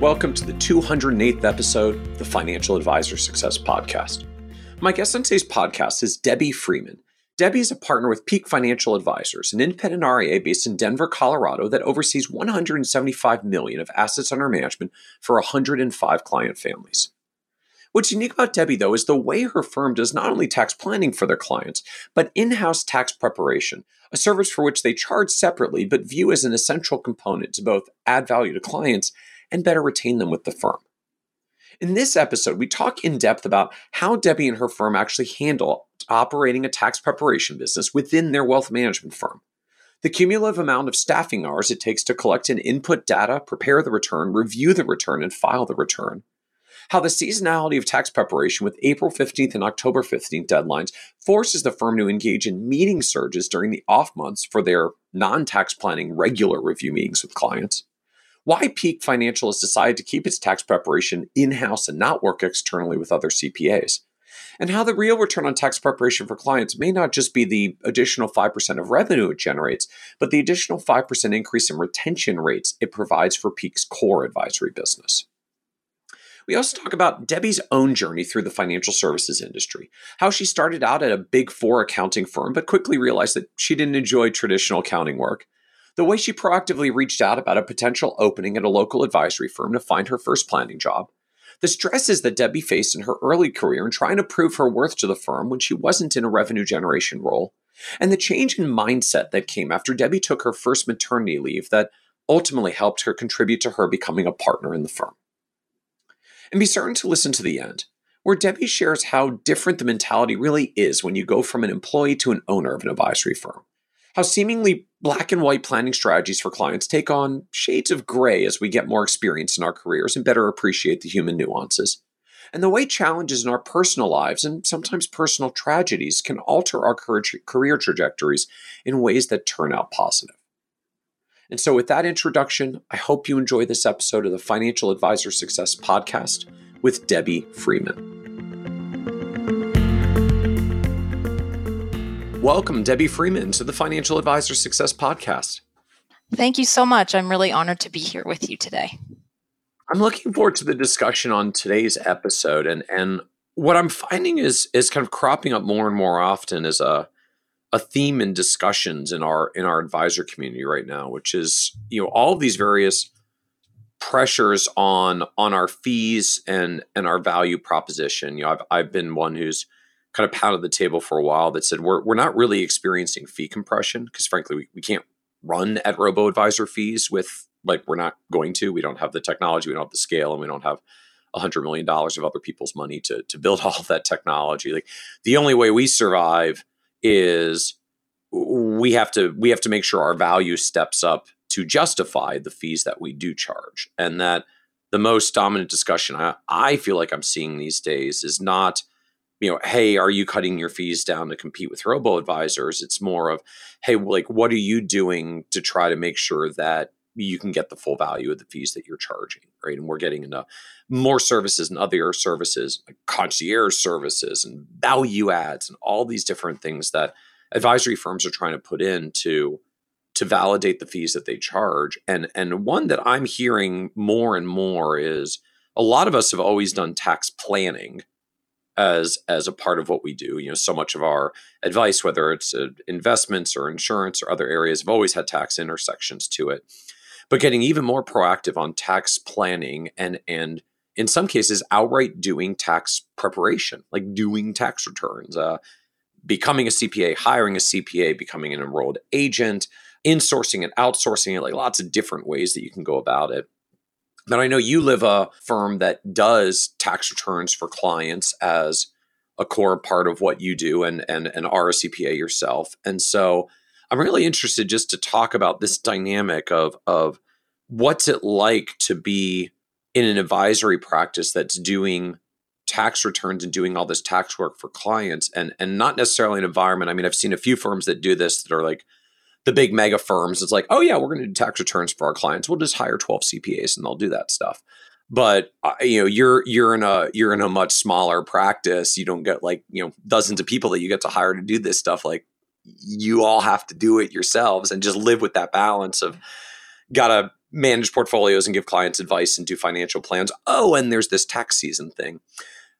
Welcome to the 208th episode of the Financial Advisor Success Podcast. My guest on today's podcast is Debbie Freeman. Debbie is a partner with Peak Financial Advisors, an independent RIA based in Denver, Colorado that oversees 175 million of assets under management for 105 client families. What's unique about Debbie, though, is the way her firm does not only tax planning for their clients, but in house tax preparation, a service for which they charge separately but view as an essential component to both add value to clients and better retain them with the firm. In this episode, we talk in depth about how Debbie and her firm actually handle operating a tax preparation business within their wealth management firm. The cumulative amount of staffing hours it takes to collect and input data, prepare the return, review the return, and file the return. How the seasonality of tax preparation with April 15th and October 15th deadlines forces the firm to engage in meeting surges during the off months for their non tax planning regular review meetings with clients why Peak Financial has decided to keep its tax preparation in house and not work externally with other CPAs, and how the real return on tax preparation for clients may not just be the additional 5% of revenue it generates, but the additional 5% increase in retention rates it provides for Peak's core advisory business. We also talk about Debbie's own journey through the financial services industry, how she started out at a big four accounting firm, but quickly realized that she didn't enjoy traditional accounting work, the way she proactively reached out about a potential opening at a local advisory firm to find her first planning job, the stresses that Debbie faced in her early career in trying to prove her worth to the firm when she wasn't in a revenue generation role, and the change in mindset that came after Debbie took her first maternity leave that ultimately helped her contribute to her becoming a partner in the firm. And be certain to listen to the end, where Debbie shares how different the mentality really is when you go from an employee to an owner of an advisory firm how seemingly black and white planning strategies for clients take on shades of gray as we get more experience in our careers and better appreciate the human nuances. And the way challenges in our personal lives and sometimes personal tragedies can alter our career trajectories in ways that turn out positive. And so, with that introduction, I hope you enjoy this episode of the Financial Advisor Success Podcast with Debbie Freeman. Welcome, Debbie Freeman, to the Financial Advisor Success Podcast. Thank you so much. I'm really honored to be here with you today. I'm looking forward to the discussion on today's episode, and and what I'm finding is is kind of cropping up more and more often as a a theme in discussions in our in our advisor community right now, which is you know all of these various pressures on on our fees and and our value proposition. You know, I've I've been one who's kind of pounded the table for a while that said we're, we're not really experiencing fee compression because frankly we, we can't run at robo advisor fees with like we're not going to. We don't have the technology we don't have the scale and we don't have a hundred million dollars of other people's money to, to build all of that technology. Like the only way we survive is we have to we have to make sure our value steps up to justify the fees that we do charge. And that the most dominant discussion I, I feel like i'm seeing these days is not you know, hey, are you cutting your fees down to compete with robo advisors? It's more of, hey, like, what are you doing to try to make sure that you can get the full value of the fees that you're charging, right? And we're getting into more services and other services, like concierge services and value adds and all these different things that advisory firms are trying to put in to to validate the fees that they charge. And and one that I'm hearing more and more is a lot of us have always done tax planning as as a part of what we do. You know, so much of our advice, whether it's uh, investments or insurance or other areas, have always had tax intersections to it. But getting even more proactive on tax planning and and in some cases outright doing tax preparation, like doing tax returns, uh, becoming a CPA, hiring a CPA, becoming an enrolled agent, insourcing and outsourcing it, like lots of different ways that you can go about it. But I know you live a firm that does tax returns for clients as a core part of what you do and and and are a CPA yourself. And so I'm really interested just to talk about this dynamic of of what's it like to be in an advisory practice that's doing tax returns and doing all this tax work for clients and and not necessarily an environment. I mean, I've seen a few firms that do this that are like the big mega firms. It's like, oh yeah, we're going to do tax returns for our clients. We'll just hire 12 CPAs and they'll do that stuff. But uh, you know, you're you're in a you're in a much smaller practice. You don't get like you know dozens of people that you get to hire to do this stuff. Like you all have to do it yourselves and just live with that balance of gotta manage portfolios and give clients advice and do financial plans. Oh, and there's this tax season thing.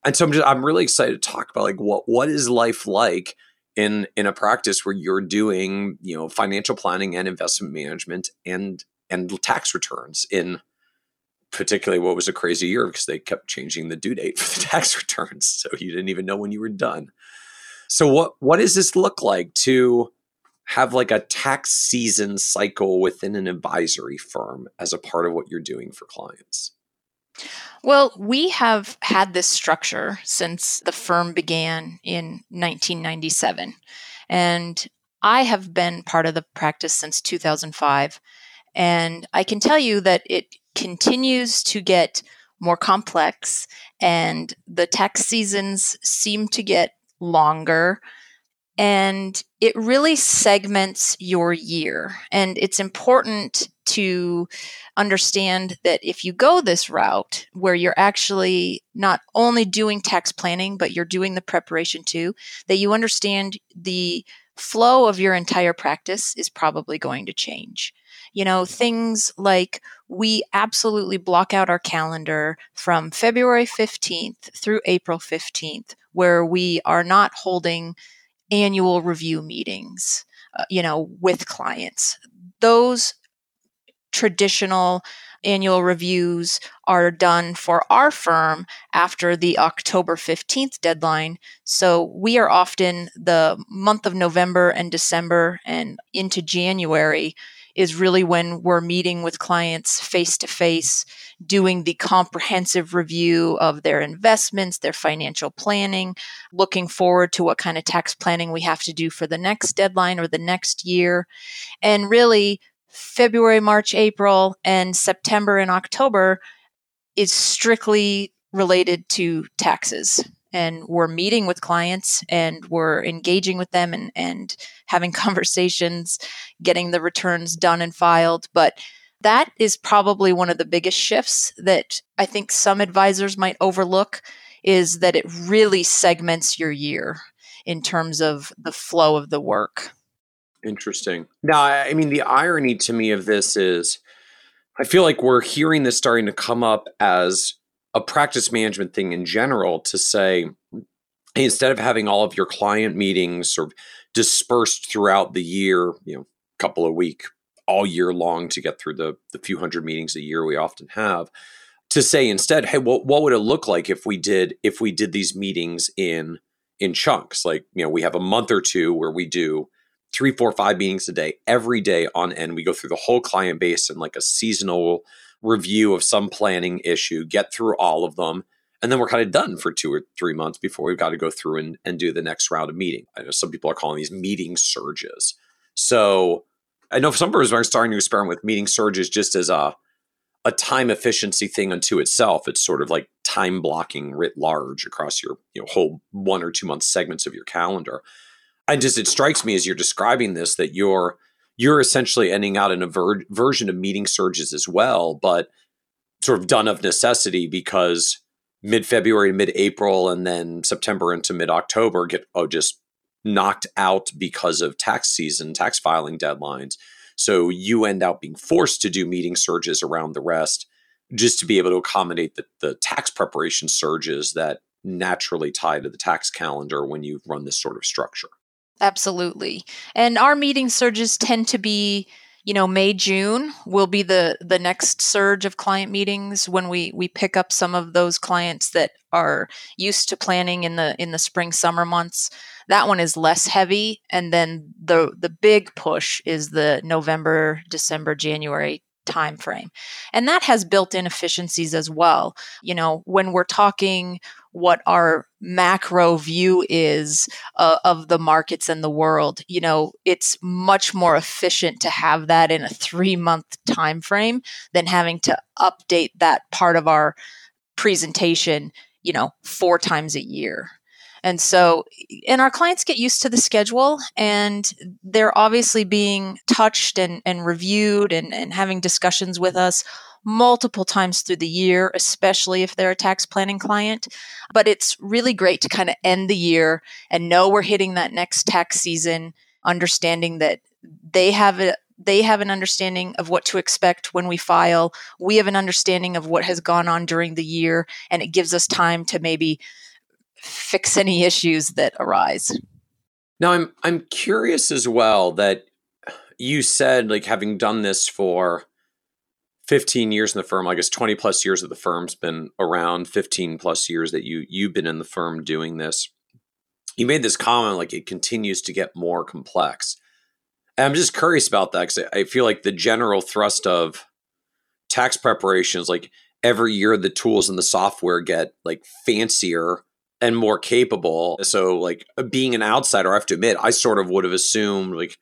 And so I'm just I'm really excited to talk about like what what is life like in in a practice where you're doing, you know, financial planning and investment management and and tax returns in particularly what was a crazy year because they kept changing the due date for the tax returns. So you didn't even know when you were done. So what what does this look like to have like a tax season cycle within an advisory firm as a part of what you're doing for clients? Well, we have had this structure since the firm began in 1997. And I have been part of the practice since 2005. And I can tell you that it continues to get more complex, and the tax seasons seem to get longer and it really segments your year. And it's important to understand that if you go this route where you're actually not only doing tax planning, but you're doing the preparation too, that you understand the flow of your entire practice is probably going to change. You know, things like we absolutely block out our calendar from February 15th through April 15th, where we are not holding annual review meetings, uh, you know, with clients. Those traditional annual reviews are done for our firm after the October 15th deadline. So we are often the month of November and December and into January is really when we're meeting with clients face to face, doing the comprehensive review of their investments, their financial planning, looking forward to what kind of tax planning we have to do for the next deadline or the next year. And really, February, March, April, and September and October is strictly related to taxes and we're meeting with clients and we're engaging with them and, and having conversations, getting the returns done and filed. But that is probably one of the biggest shifts that I think some advisors might overlook is that it really segments your year in terms of the flow of the work. Interesting. Now, I mean, the irony to me of this is I feel like we're hearing this starting to come up as a practice management thing in general to say hey, instead of having all of your client meetings sort of dispersed throughout the year, you know, couple of week, all year long to get through the the few hundred meetings a year we often have, to say instead, hey, what what would it look like if we did if we did these meetings in in chunks? Like, you know, we have a month or two where we do three, four, five meetings a day, every day on end. We go through the whole client base and like a seasonal review of some planning issue, get through all of them, and then we're kind of done for two or three months before we've got to go through and, and do the next round of meeting. I know some people are calling these meeting surges. So I know some firms are starting to experiment with meeting surges just as a a time efficiency thing unto itself. It's sort of like time blocking writ large across your you know whole one or two month segments of your calendar. And just it strikes me as you're describing this that you're you're essentially ending out in a ver- version of meeting surges as well, but sort of done of necessity because mid February, mid April, and then September into mid October get oh just knocked out because of tax season, tax filing deadlines. So you end up being forced to do meeting surges around the rest just to be able to accommodate the, the tax preparation surges that naturally tie to the tax calendar when you run this sort of structure. Absolutely. And our meeting surges tend to be, you know, May, June will be the the next surge of client meetings when we we pick up some of those clients that are used to planning in the in the spring summer months. That one is less heavy and then the the big push is the November, December, January time frame. And that has built-in efficiencies as well. You know, when we're talking what our macro view is uh, of the markets and the world you know it's much more efficient to have that in a 3 month time frame than having to update that part of our presentation you know, four times a year. And so, and our clients get used to the schedule and they're obviously being touched and, and reviewed and, and having discussions with us multiple times through the year, especially if they're a tax planning client. But it's really great to kind of end the year and know we're hitting that next tax season, understanding that they have a they have an understanding of what to expect when we file. We have an understanding of what has gone on during the year, and it gives us time to maybe fix any issues that arise. Now, I'm I'm curious as well that you said like having done this for 15 years in the firm, I guess 20 plus years of the firm's been around, 15 plus years that you you've been in the firm doing this. You made this comment like it continues to get more complex. And I'm just curious about that because I feel like the general thrust of tax preparation is like every year the tools and the software get like fancier and more capable. So, like uh, being an outsider, I have to admit, I sort of would have assumed like,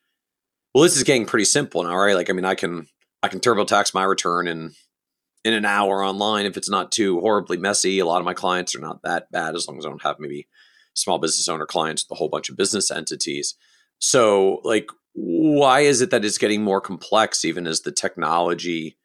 well, this is getting pretty simple now, right? Like, I mean, I can I can TurboTax my return in in an hour online if it's not too horribly messy. A lot of my clients are not that bad as long as I don't have maybe small business owner clients with a whole bunch of business entities. So, like, why is it that it's getting more complex even as the technology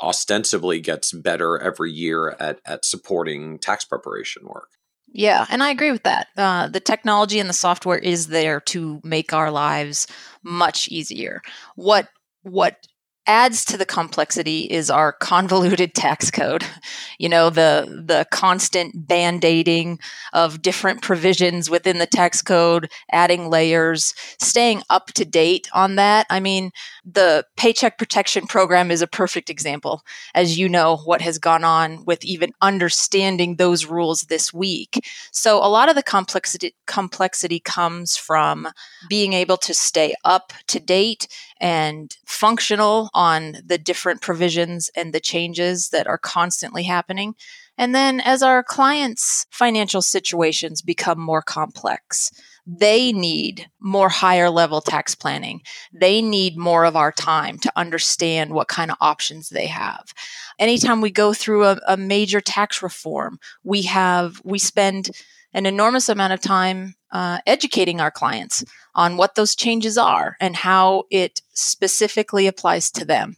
ostensibly gets better every year at at supporting tax preparation work? Yeah, and I agree with that. Uh, the technology and the software is there to make our lives much easier. What what adds to the complexity is our convoluted tax code. You know, the the constant band-aiding of different provisions within the tax code, adding layers, staying up to date on that. I mean, the Paycheck Protection Program is a perfect example. As you know, what has gone on with even understanding those rules this week. So a lot of the complexity complexity comes from being able to stay up to date and functional on the different provisions and the changes that are constantly happening. And then as our clients' financial situations become more complex, they need more higher level tax planning. They need more of our time to understand what kind of options they have. Anytime we go through a, a major tax reform, we have, we spend an enormous amount of time uh, educating our clients on what those changes are and how it specifically applies to them.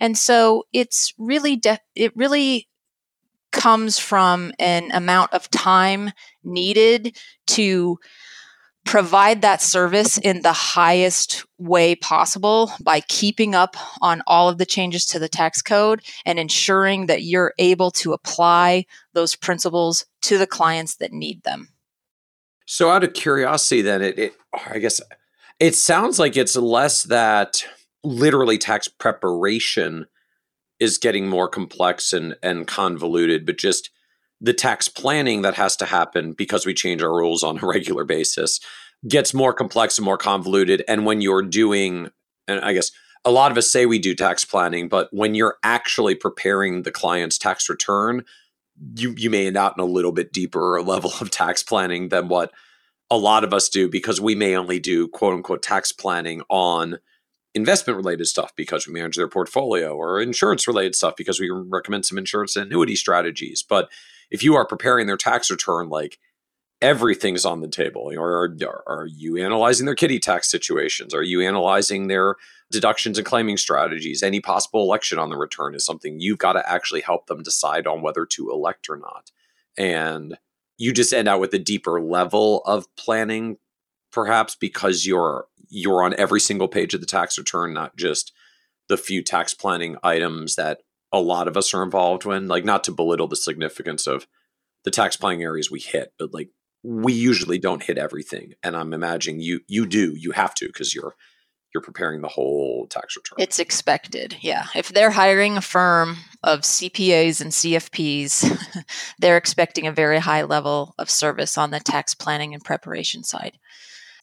And so it's really de- it really comes from an amount of time needed to provide that service in the highest way possible by keeping up on all of the changes to the tax code and ensuring that you're able to apply those principles to the clients that need them. So, out of curiosity, then it, it I guess it sounds like it's less that literally tax preparation is getting more complex and and convoluted, but just the tax planning that has to happen because we change our rules on a regular basis gets more complex and more convoluted. And when you're doing, and I guess a lot of us say we do tax planning, but when you're actually preparing the client's tax return, you you may end up in a little bit deeper level of tax planning than what a lot of us do because we may only do quote unquote tax planning on investment related stuff because we manage their portfolio or insurance related stuff because we recommend some insurance and annuity strategies. But if you are preparing their tax return, like everything's on the table. Or are, are you analyzing their kiddie tax situations? Are you analyzing their deductions and claiming strategies? Any possible election on the return is something you've got to actually help them decide on whether to elect or not. And you just end out with a deeper level of planning, perhaps because you're you're on every single page of the tax return, not just the few tax planning items that a lot of us are involved when Like, not to belittle the significance of the tax planning areas we hit, but like we usually don't hit everything. And I'm imagining you you do, you have to because you're you're preparing the whole tax return. It's expected. Yeah. If they're hiring a firm of CPAs and CFPs, they're expecting a very high level of service on the tax planning and preparation side.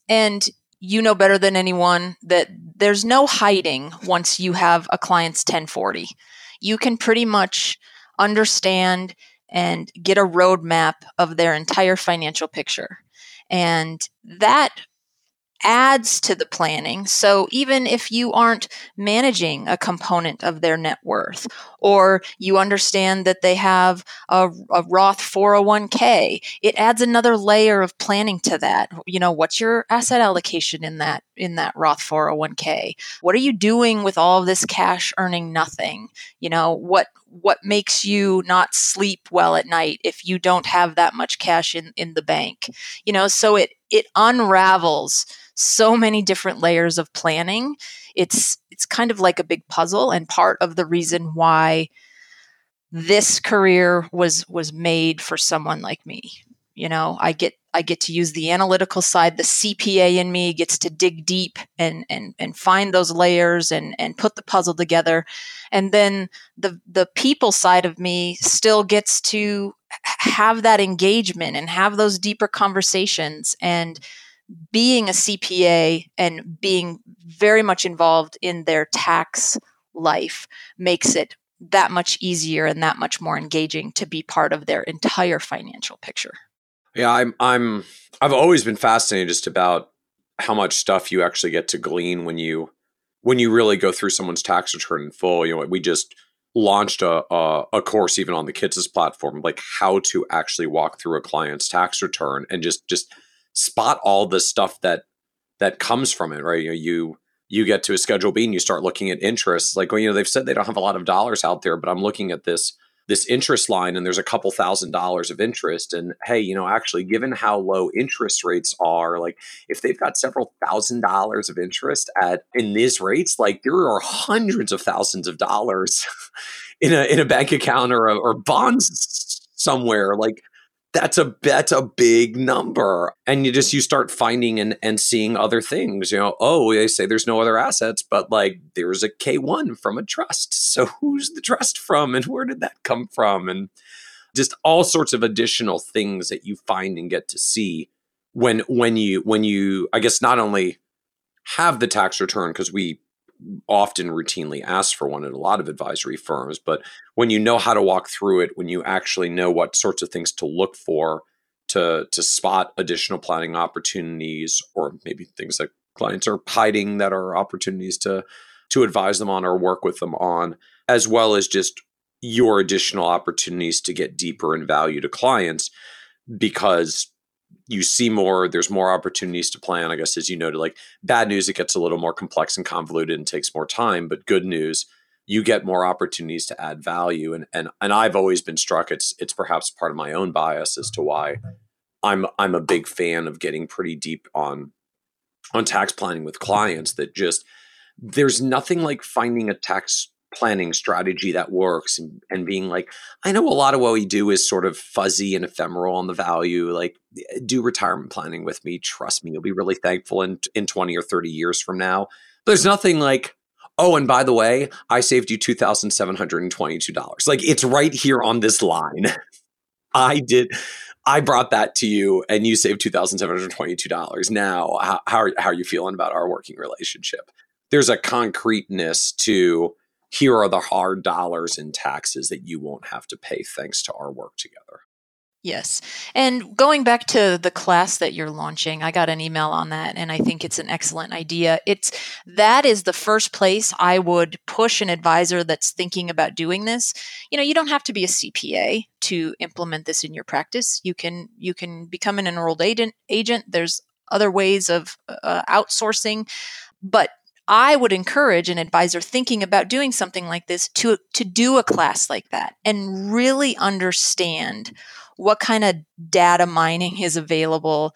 And you know better than anyone that there's no hiding once you have a client's 1040. You can pretty much understand and get a roadmap of their entire financial picture. And that adds to the planning. So even if you aren't managing a component of their net worth, or you understand that they have a, a, Roth 401k, it adds another layer of planning to that. You know, what's your asset allocation in that in that Roth 401k? What are you doing with all of this cash earning nothing? You know, what what makes you not sleep well at night if you don't have that much cash in in the bank? You know, so it it unravels so many different layers of planning. It's it's kind of like a big puzzle and part of the reason why this career was was made for someone like me. You know, I get I get to use the analytical side. The CPA in me gets to dig deep and and and find those layers and and put the puzzle together. And then the the people side of me still gets to have that engagement and have those deeper conversations and being a CPA and being very much involved in their tax life makes it that much easier and that much more engaging to be part of their entire financial picture. Yeah, I'm I'm I've always been fascinated just about how much stuff you actually get to glean when you when you really go through someone's tax return in full. You know, we just launched a, a, a course even on the Kitces platform, like how to actually walk through a client's tax return and just just spot all the stuff that that comes from it, right? You know, you you get to a schedule B and you start looking at interest. Like, well, you know, they've said they don't have a lot of dollars out there, but I'm looking at this this interest line and there's a couple thousand dollars of interest. And hey, you know, actually, given how low interest rates are, like if they've got several thousand dollars of interest at in these rates, like there are hundreds of thousands of dollars in a in a bank account or or bonds somewhere. Like that's a that's a big number. And you just you start finding and and seeing other things you know oh they say there's no other assets but like there's a k1 from a trust. So who's the trust from and where did that come from? And just all sorts of additional things that you find and get to see when when you when you i guess not only have the tax return because we often routinely asked for one at a lot of advisory firms. But when you know how to walk through it, when you actually know what sorts of things to look for to to spot additional planning opportunities, or maybe things that clients are hiding that are opportunities to to advise them on or work with them on, as well as just your additional opportunities to get deeper in value to clients because you see more there's more opportunities to plan i guess as you noted like bad news it gets a little more complex and convoluted and takes more time but good news you get more opportunities to add value and and and i've always been struck it's it's perhaps part of my own bias as to why i'm i'm a big fan of getting pretty deep on on tax planning with clients that just there's nothing like finding a tax planning strategy that works and, and being like i know a lot of what we do is sort of fuzzy and ephemeral on the value like do retirement planning with me trust me you'll be really thankful in, in 20 or 30 years from now. There's nothing like oh and by the way i saved you $2722 like it's right here on this line. I did i brought that to you and you saved $2722 now how, how, are, how are you feeling about our working relationship? There's a concreteness to here are the hard dollars in taxes that you won't have to pay thanks to our work together. Yes. And going back to the class that you're launching, I got an email on that and I think it's an excellent idea. It's that is the first place I would push an advisor that's thinking about doing this. You know, you don't have to be a CPA to implement this in your practice. You can you can become an enrolled agent agent. There's other ways of uh, outsourcing, but I would encourage an advisor thinking about doing something like this to to do a class like that and really understand what kind of data mining is available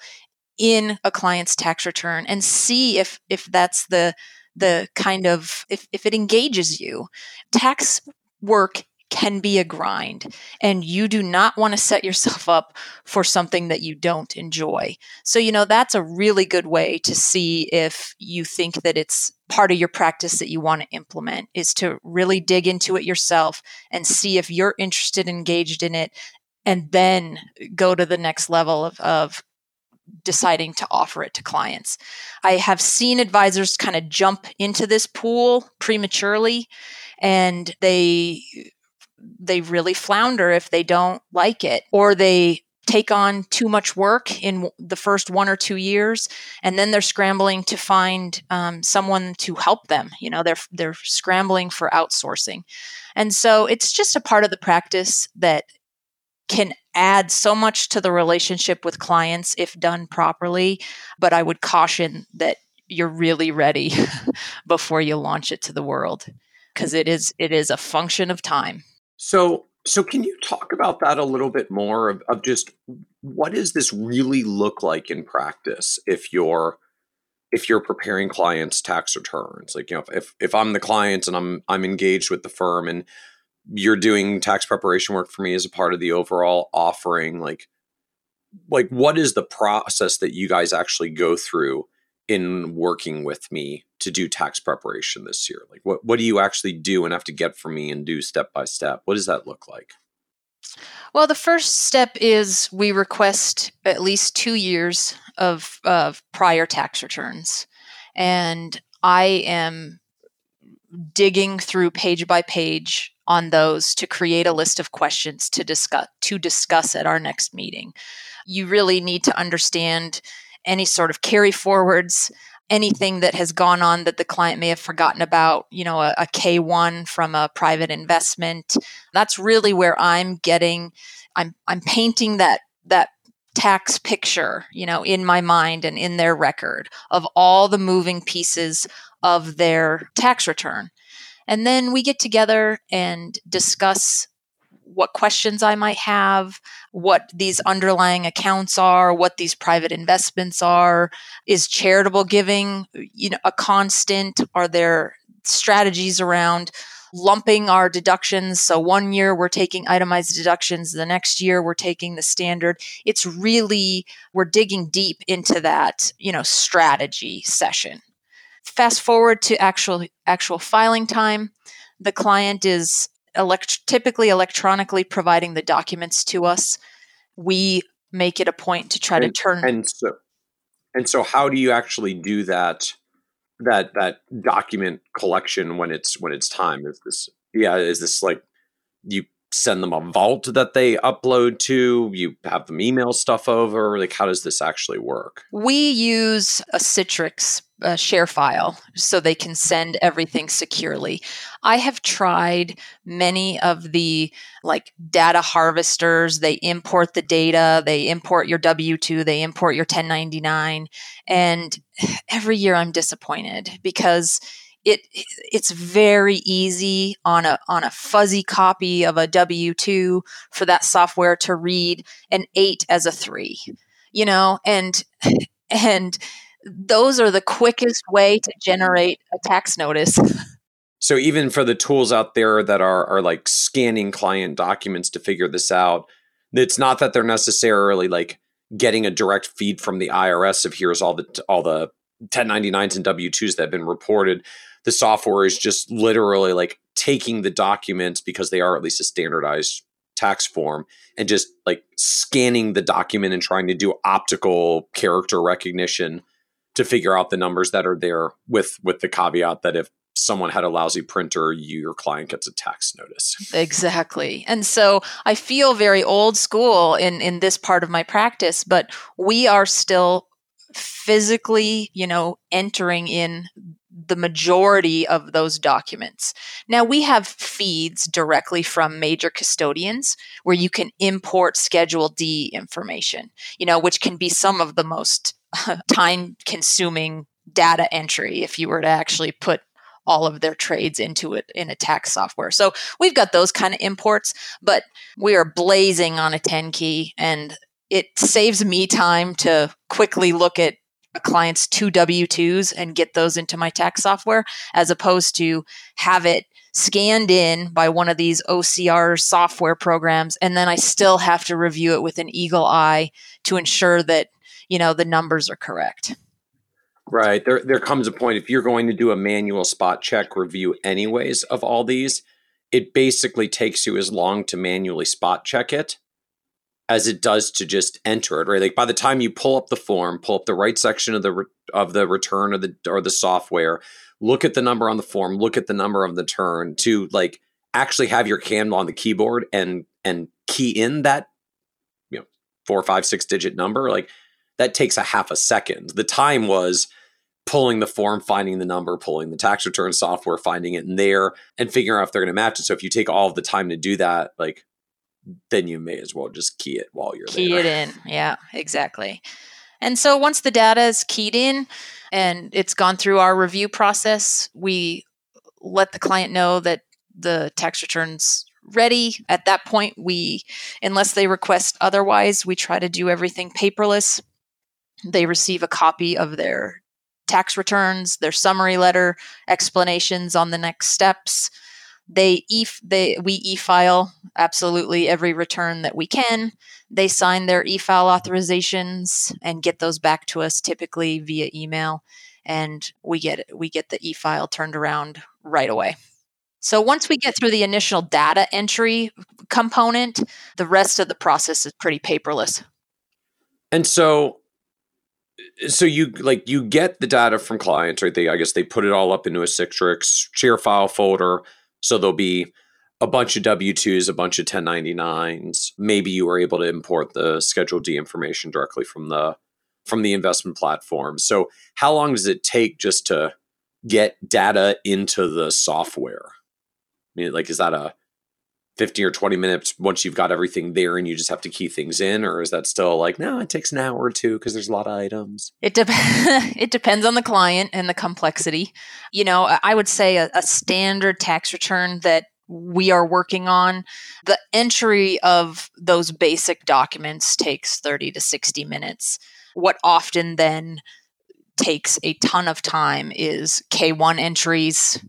in a client's tax return and see if if that's the the kind of if, if it engages you. Tax work can be a grind and you do not want to set yourself up for something that you don't enjoy. So, you know, that's a really good way to see if you think that it's part of your practice that you want to implement is to really dig into it yourself and see if you're interested engaged in it and then go to the next level of, of deciding to offer it to clients. I have seen advisors kind of jump into this pool prematurely and they they really flounder if they don't like it or they take on too much work in the first one or two years and then they're scrambling to find um, someone to help them you know they're they're scrambling for outsourcing. And so it's just a part of the practice that can add so much to the relationship with clients if done properly but i would caution that you're really ready before you launch it to the world because it is it is a function of time so so, can you talk about that a little bit more of, of just what does this really look like in practice if you're if you're preparing clients' tax returns? Like, you know, if if I'm the client and I'm I'm engaged with the firm and you're doing tax preparation work for me as a part of the overall offering, like like what is the process that you guys actually go through in working with me to do tax preparation this year? Like what what do you actually do and have to get from me and do step by step? What does that look like? Well, the first step is we request at least two years of, of prior tax returns. And I am digging through page by page on those to create a list of questions to discuss to discuss at our next meeting. You really need to understand any sort of carry forwards, anything that has gone on that the client may have forgotten about, you know, a a K1 from a private investment. That's really where I'm getting I'm I'm painting that that tax picture, you know, in my mind and in their record of all the moving pieces of their tax return. And then we get together and discuss what questions I might have, what these underlying accounts are, what these private investments are. Is charitable giving, you know, a constant? Are there strategies around lumping our deductions? So one year we're taking itemized deductions, the next year we're taking the standard. It's really we're digging deep into that, you know, strategy session. Fast forward to actual actual filing time. The client is elect- typically electronically providing the documents to us. We make it a point to try and, to turn. And so, and so, how do you actually do that? That that document collection when it's when it's time is this yeah is this like you send them a vault that they upload to? You have them email stuff over? Like how does this actually work? We use a citrix uh, ShareFile so they can send everything securely. I have tried many of the like data harvesters. They import the data they import your w2 they import your 1099 and every year i'm disappointed because it it's very easy on a on a fuzzy copy of a W2 for that software to read an 8 as a 3 you know and and those are the quickest way to generate a tax notice. So even for the tools out there that are are like scanning client documents to figure this out it's not that they're necessarily like getting a direct feed from the IRS of here's all the all the 1099s and W2s that have been reported the software is just literally like taking the documents because they are at least a standardized tax form and just like scanning the document and trying to do optical character recognition to figure out the numbers that are there with with the caveat that if someone had a lousy printer you, your client gets a tax notice. Exactly. And so i feel very old school in in this part of my practice but we are still physically you know entering in the majority of those documents. Now, we have feeds directly from major custodians where you can import Schedule D information, you know, which can be some of the most time consuming data entry if you were to actually put all of their trades into it in a tax software. So we've got those kind of imports, but we are blazing on a 10 key and it saves me time to quickly look at client's two W 2s and get those into my tax software, as opposed to have it scanned in by one of these OCR software programs. And then I still have to review it with an eagle eye to ensure that, you know, the numbers are correct. Right. There, there comes a point if you're going to do a manual spot check review, anyways, of all these, it basically takes you as long to manually spot check it as it does to just enter it, right? Like by the time you pull up the form, pull up the right section of the re- of the return or the or the software, look at the number on the form, look at the number of the turn to like actually have your hand on the keyboard and and key in that you know four, five, six digit number, like that takes a half a second. The time was pulling the form, finding the number, pulling the tax return software, finding it in there, and figuring out if they're going to match it. So if you take all of the time to do that, like then you may as well just key it while you're key there. it in. Yeah, exactly. And so once the data is keyed in and it's gone through our review process, we let the client know that the tax returns ready. At that point, we, unless they request otherwise, we try to do everything paperless. They receive a copy of their tax returns, their summary letter, explanations on the next steps. They e they we e-file absolutely every return that we can. They sign their e-file authorizations and get those back to us typically via email and we get we get the e-file turned around right away. So once we get through the initial data entry component, the rest of the process is pretty paperless. And so so you like you get the data from clients, right? They I guess they put it all up into a Citrix ShareFile folder. So there'll be a bunch of W 2s, a bunch of 1099s. Maybe you were able to import the Schedule D information directly from the from the investment platform. So how long does it take just to get data into the software? I mean, like, is that a 15 or 20 minutes once you've got everything there and you just have to key things in? Or is that still like, no, it takes an hour or two because there's a lot of items? It, de- it depends on the client and the complexity. You know, I would say a, a standard tax return that we are working on, the entry of those basic documents takes 30 to 60 minutes. What often then takes a ton of time is K1 entries,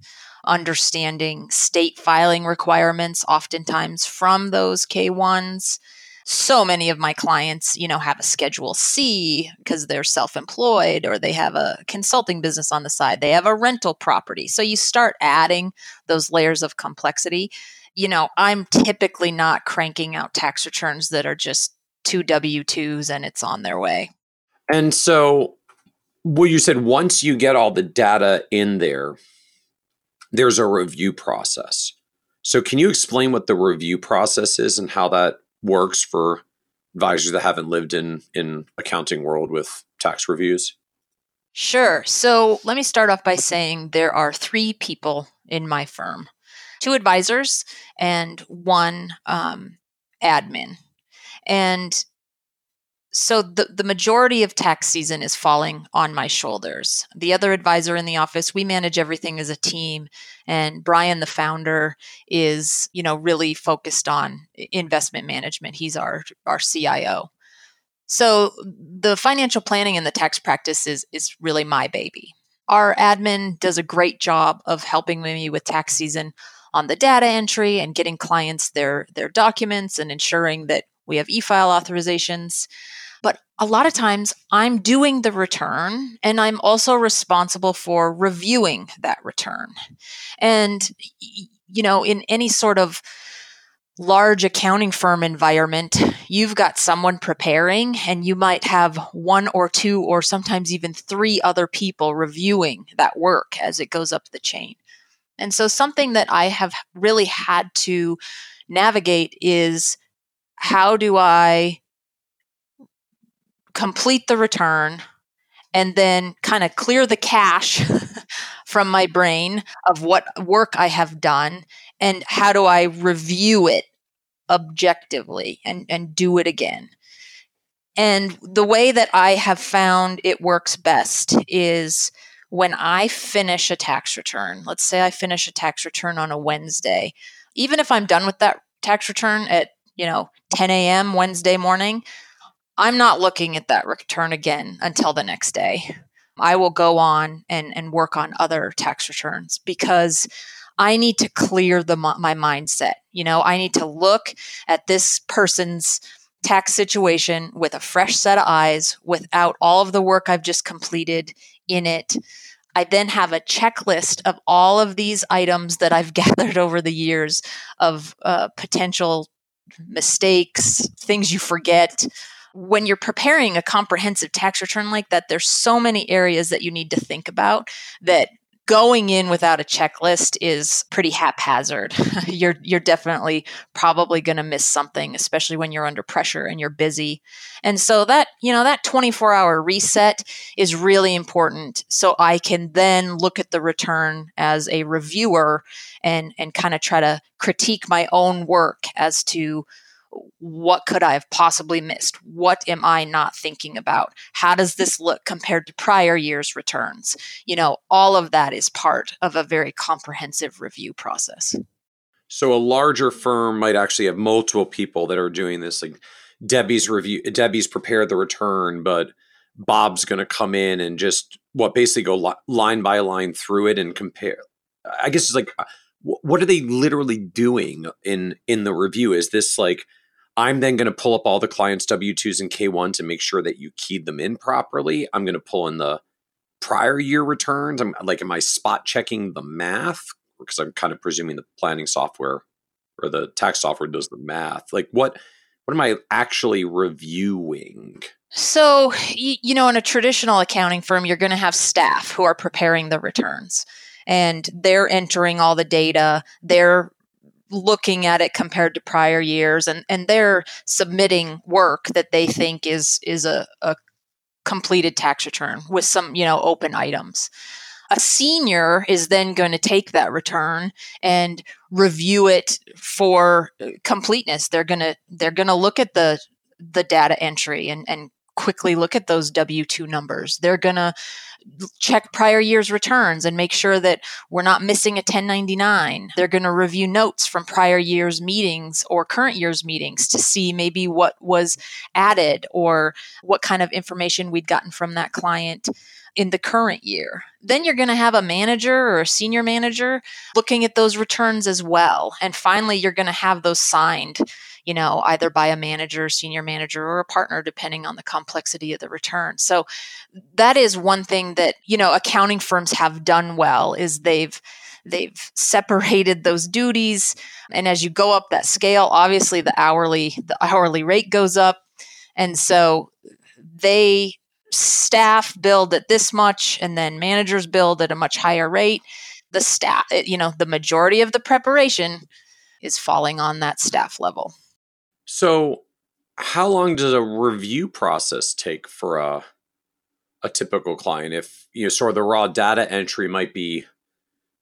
understanding state filing requirements, oftentimes from those K1s. So many of my clients, you know, have a Schedule C because they're self employed or they have a consulting business on the side. They have a rental property. So you start adding those layers of complexity. You know, I'm typically not cranking out tax returns that are just two W 2s and it's on their way. And so, well, you said once you get all the data in there, there's a review process. So, can you explain what the review process is and how that works for advisors that haven't lived in in accounting world with tax reviews? Sure. So, let me start off by saying there are three people in my firm: two advisors and one um, admin. And so the, the majority of tax season is falling on my shoulders. The other advisor in the office, we manage everything as a team. And Brian, the founder, is, you know, really focused on investment management. He's our, our CIO. So the financial planning and the tax practice is, is really my baby. Our admin does a great job of helping me with tax season on the data entry and getting clients their, their documents and ensuring that we have e-file authorizations. But a lot of times I'm doing the return and I'm also responsible for reviewing that return. And, you know, in any sort of large accounting firm environment, you've got someone preparing and you might have one or two or sometimes even three other people reviewing that work as it goes up the chain. And so something that I have really had to navigate is how do I complete the return and then kind of clear the cache from my brain of what work I have done and how do I review it objectively and, and do it again. And the way that I have found it works best is when I finish a tax return. Let's say I finish a tax return on a Wednesday. Even if I'm done with that tax return at, you know, 10 a.m. Wednesday morning, I'm not looking at that return again until the next day. I will go on and, and work on other tax returns because I need to clear the my mindset. You know, I need to look at this person's tax situation with a fresh set of eyes without all of the work I've just completed in it. I then have a checklist of all of these items that I've gathered over the years of uh, potential mistakes, things you forget, when you're preparing a comprehensive tax return like that, there's so many areas that you need to think about that going in without a checklist is pretty haphazard. you're you're definitely probably going to miss something, especially when you're under pressure and you're busy. And so that, you know, that 24-hour reset is really important so I can then look at the return as a reviewer and and kind of try to critique my own work as to what could I have possibly missed? What am I not thinking about? How does this look compared to prior year's returns? You know, all of that is part of a very comprehensive review process. So a larger firm might actually have multiple people that are doing this. Like Debbie's review, Debbie's prepared the return, but Bob's going to come in and just what basically go li- line by line through it and compare. I guess it's like, uh, what are they literally doing in in the review? Is this like I'm then going to pull up all the client's W 2s and K1 and make sure that you keyed them in properly. I'm going to pull in the prior year returns. I'm like, am I spot checking the math? Because I'm kind of presuming the planning software or the tax software does the math. Like, what what am I actually reviewing? So, you know, in a traditional accounting firm, you're going to have staff who are preparing the returns and they're entering all the data. They're looking at it compared to prior years and, and they're submitting work that they think is is a, a completed tax return with some you know open items. A senior is then going to take that return and review it for uh, completeness. They're going to they're to look at the the data entry and and quickly look at those W2 numbers. They're going to check prior year's returns and make sure that we're not missing a 1099. They're going to review notes from prior year's meetings or current year's meetings to see maybe what was added or what kind of information we'd gotten from that client in the current year. Then you're going to have a manager or a senior manager looking at those returns as well. And finally, you're going to have those signed you know, either by a manager, senior manager, or a partner, depending on the complexity of the return. So that is one thing that, you know, accounting firms have done well is they've they've separated those duties and as you go up that scale obviously the hourly the hourly rate goes up and so they staff billed at this much and then managers billed at a much higher rate the staff eh, you know the majority of the preparation is falling on that staff level so, how long does a review process take for a a typical client? If you know, sort of the raw data entry might be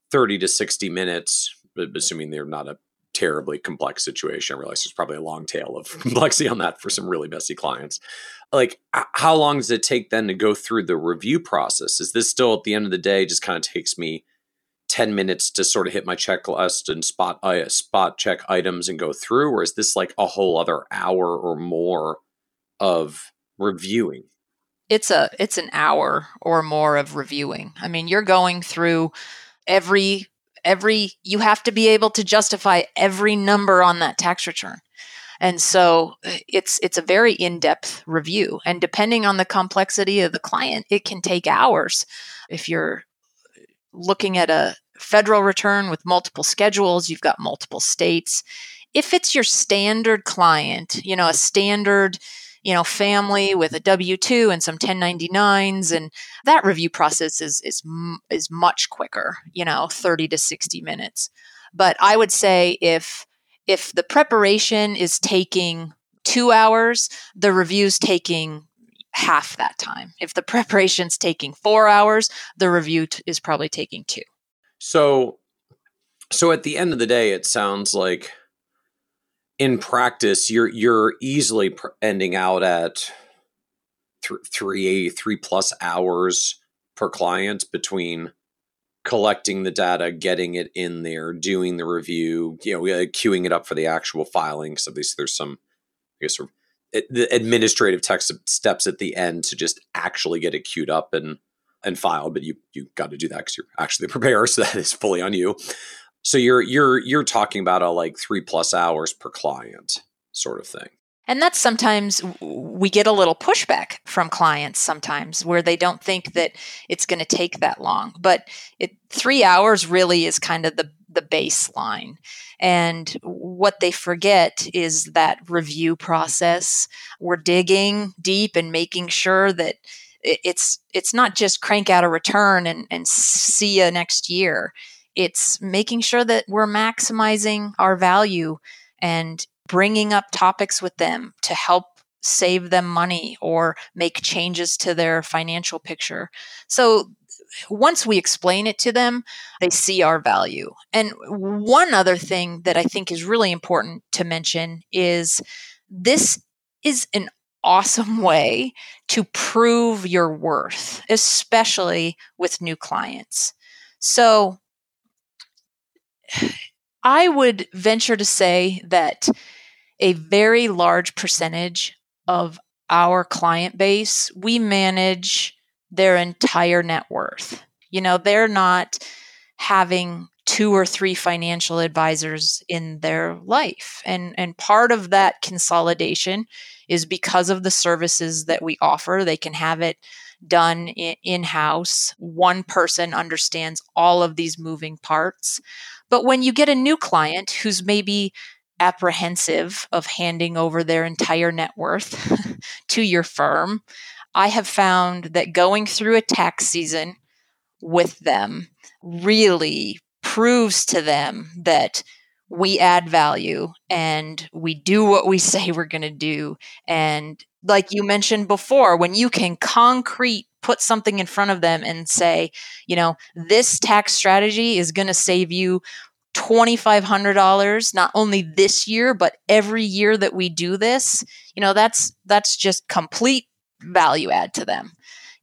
thirty to sixty minutes, assuming they're not a terribly complex situation. I realize there's probably a long tail of complexity on that for some really messy clients. Like, how long does it take then to go through the review process? Is this still at the end of the day just kind of takes me 10 minutes to sort of hit my checklist and spot uh, spot check items and go through or is this like a whole other hour or more of reviewing it's a it's an hour or more of reviewing i mean you're going through every every you have to be able to justify every number on that tax return and so uh, it's it's a very in-depth review and depending on the complexity of the client it can take hours if you're looking at a federal return with multiple schedules, you've got multiple states. If it's your standard client, you know, a standard, you know, family with a W2 and some 1099s and that review process is is is much quicker, you know, 30 to 60 minutes. But I would say if if the preparation is taking 2 hours, the review's taking half that time. If the preparation's taking 4 hours, the review t- is probably taking 2. So, so at the end of the day, it sounds like in practice, you're you're easily ending out at th- three three plus hours per client between collecting the data, getting it in there, doing the review, you know, uh, queuing it up for the actual filing. So least there's some, I guess, sort of the administrative text steps at the end to just actually get it queued up and and filed, but you you got to do that because you're actually the preparer, so that is fully on you. So you're you're you're talking about a like three plus hours per client sort of thing. And that's sometimes we get a little pushback from clients sometimes where they don't think that it's going to take that long. But it, three hours really is kind of the, the baseline. And what they forget is that review process. We're digging deep and making sure that it's it's not just crank out a return and, and see you next year. It's making sure that we're maximizing our value and bringing up topics with them to help save them money or make changes to their financial picture. So once we explain it to them, they see our value. And one other thing that I think is really important to mention is this is an awesome way to prove your worth, especially with new clients. So I would venture to say that a very large percentage of our client base, we manage their entire net worth. You know, they're not having two or three financial advisors in their life. And and part of that consolidation is because of the services that we offer. They can have it done in house. One person understands all of these moving parts. But when you get a new client who's maybe apprehensive of handing over their entire net worth to your firm, I have found that going through a tax season with them really proves to them that we add value and we do what we say we're going to do. And like you mentioned before, when you can concrete put something in front of them and say, you know, this tax strategy is going to save you $2500 not only this year but every year that we do this. You know that's that's just complete value add to them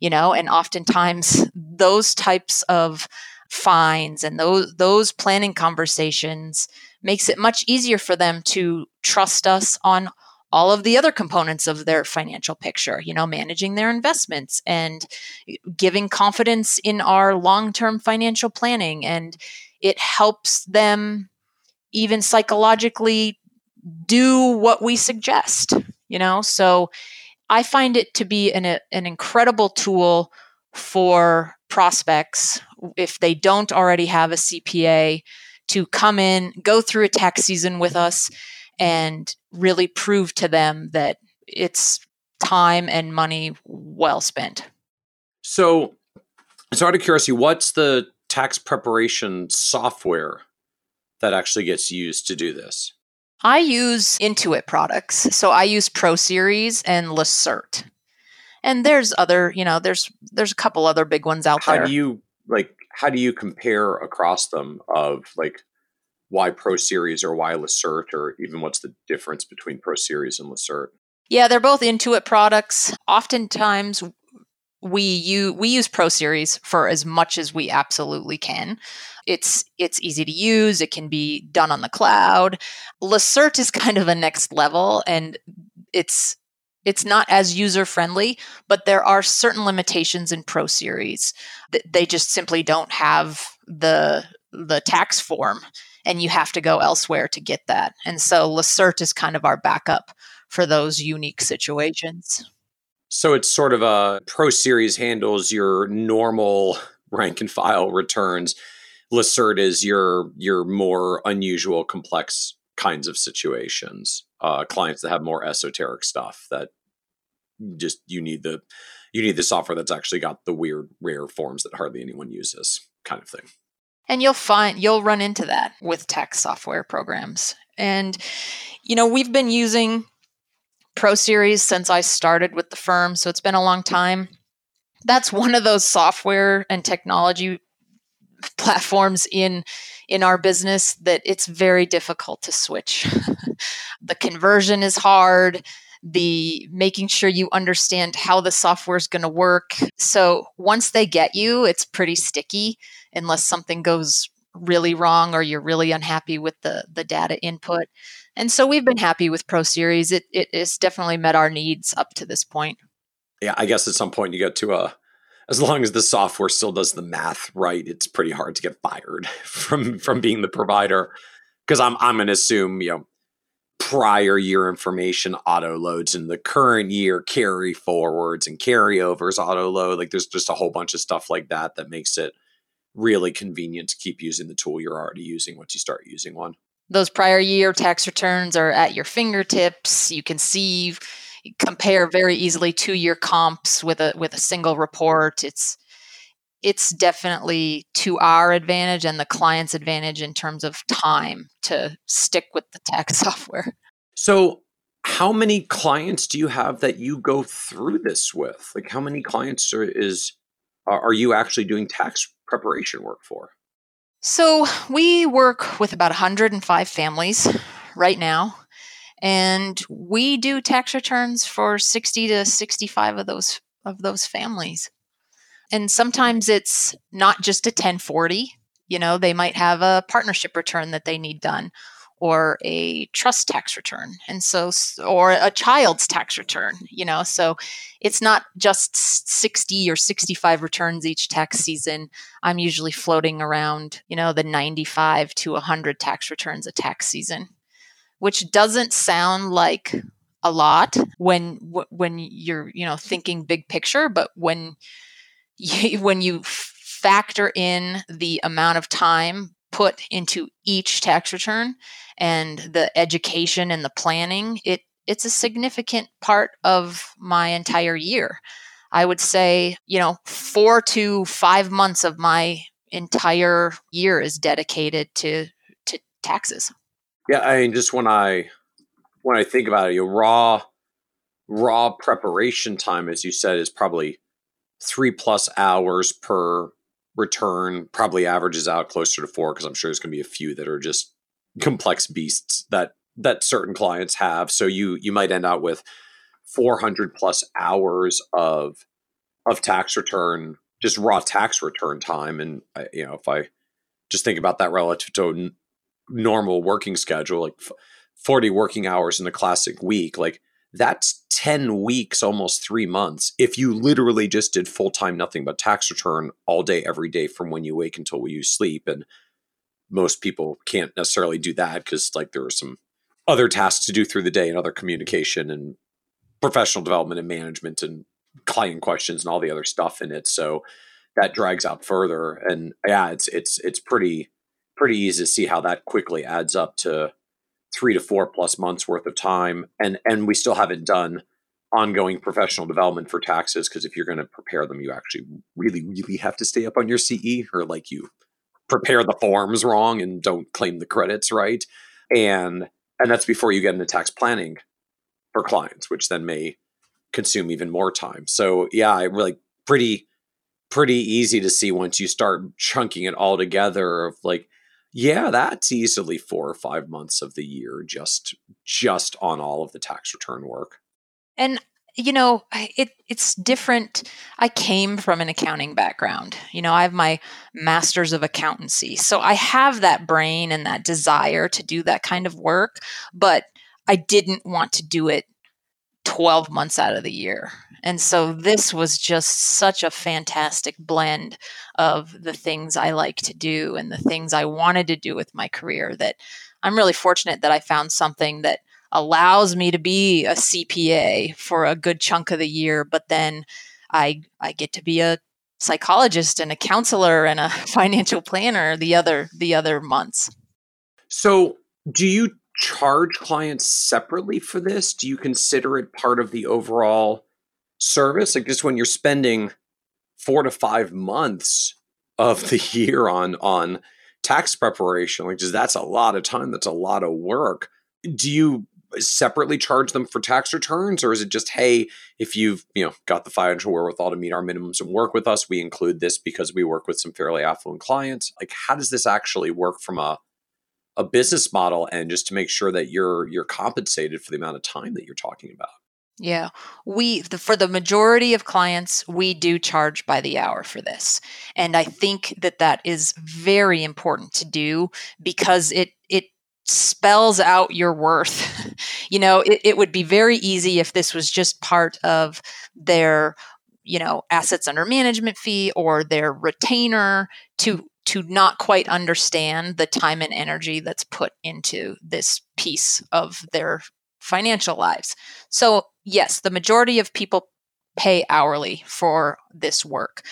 you know and oftentimes those types of fines and those those planning conversations makes it much easier for them to trust us on all of the other components of their financial picture, you know, managing their investments and eh, giving confidence in our long term financial planning. And it helps them even psychologically do what we suggest, you know? So I find it to be an, a, an incredible tool for prospects if they don't already have a CPA to come in, go through a tax season with us, and really prove to them that it's time and money well spent. So, so out of curiosity, what's the tax preparation software that actually gets used to do this? I use Intuit products. So I use Pro Series and Lacerte. And there's other, you know, there's there's a couple other big ones out how there. How do you like how do you compare across them of like why Pro Series or why Lacerte or even what's the difference between Pro Series and Lacerte? Yeah, they're both Intuit products. Oftentimes we use we use Pro Series for as much as we absolutely can. It's it's easy to use. It can be done on the cloud. Lacerte is kind of a next level, and it's it's not as user friendly, but there are certain limitations in Pro Series. They just simply don't have the the tax form, and you have to go elsewhere to get that. And so Lacerte is kind of our backup for those unique situations. So it's sort of a Pro Series handles your normal rank and file returns. Lacerte is your your more unusual, complex kinds of situations. Uh, clients that have more esoteric stuff that just you need the you need the software that's actually got the weird rare forms that hardly anyone uses kind of thing and you'll find you'll run into that with tax software programs. And you know we've been using pro series since i started with the firm so it's been a long time. That's one of those software and technology platforms in in our business that it's very difficult to switch. The conversion is hard. The making sure you understand how the software is going to work. So once they get you, it's pretty sticky unless something goes really wrong or you're really unhappy with the the data input. And so we've been happy with Pro Series. It it has definitely met our needs up to this point. Yeah, I guess at some point you get to a as long as the software still does the math right, it's pretty hard to get fired from from being the provider. Because I'm I'm gonna assume, you know, prior year information auto loads and the current year carry forwards and carryovers auto load. Like there's just a whole bunch of stuff like that that makes it really convenient to keep using the tool you're already using once you start using one. Those prior year tax returns are at your fingertips. You can see compare very easily two year comps with a with a single report. It's it's definitely to our advantage and the client's advantage in terms of time to stick with the tax software. So, how many clients do you have that you go through this with? Like, how many clients are, is are you actually doing tax preparation work for? So, we work with about 105 families right now, and we do tax returns for 60 to 65 of those of those families. And sometimes it's not just a 1040, you know, they might have a partnership return that they need done or a trust tax return and so or a child's tax return you know so it's not just 60 or 65 returns each tax season. I'm usually floating around you know the 95 to 100 tax returns a tax season which doesn't sound like a lot when when you're you know thinking big picture but when you, when you factor in the amount of time put into each tax return and the education and the planning it it's a significant part of my entire year. I would say you know 4 to 5 months of my entire year is dedicated to to taxes. Yeah i mean just when i when i think about it your raw raw preparation time as you said is probably three plus hours per return probably averages out closer to four because i'm sure there's going to be a few that are just complex beasts that that certain clients have. So you you might end out with 400 plus hours of of tax return just raw tax return time. And uh, you know if i just think about that relative to normal working schedule like 40 working hours in a classic week like that's 10 weeks, almost three months. If you literally just did full time nothing but tax return all day, every day from when you wake until you sleep. And most people can't necessarily do that because, like, there are some other tasks to do through the day and other communication and professional development and management and client questions and all the other stuff in it. So that drags out further. And yeah, it's, it's, it's pretty, pretty easy to see how that quickly adds up to three to four plus months worth of time and and we still haven't done ongoing professional development for taxes because if you're going to prepare them you actually really really have to stay up on your ce or like you prepare the forms wrong and don't claim the credits right. And and that's before you get into tax planning for clients which then may consume even more time. So yeah i really pretty pretty easy to see once you start chunking it all together of like yeah, that's easily four or five months of the year just just on all of the tax return work. And you know, it it's different. I came from an accounting background. You know, I have my masters of accountancy. So I have that brain and that desire to do that kind of work, but I didn't want to do it 12 months out of the year. And so this was just such a fantastic blend of the things I like to do and the things I wanted to do with my career that I'm really fortunate that I found something that allows me to be a CPA for a good chunk of the year, but then I I get to be a psychologist and a counselor and a financial planner the other the other months. So, do you charge clients separately for this? Do you consider it part of the overall service? Like just when you're spending four to five months of the year on on tax preparation, which is that's a lot of time, that's a lot of work. Do you separately charge them for tax returns or is it just hey if you've you know got the financial wherewithal to meet our minimums and work with us we include this because we work with some fairly affluent clients like how does this actually work from a a business model and just to make sure that you're you're compensated for the amount of time that you're talking about yeah, we the, for the majority of clients, we do charge by the hour for this, and I think that that is very important to do because it it spells out your worth. you know, it, it would be very easy if this was just part of their you know assets under management fee or their retainer to to not quite understand the time and energy that's put into this piece of their financial lives. So, yes, the majority of people pay hourly for this work.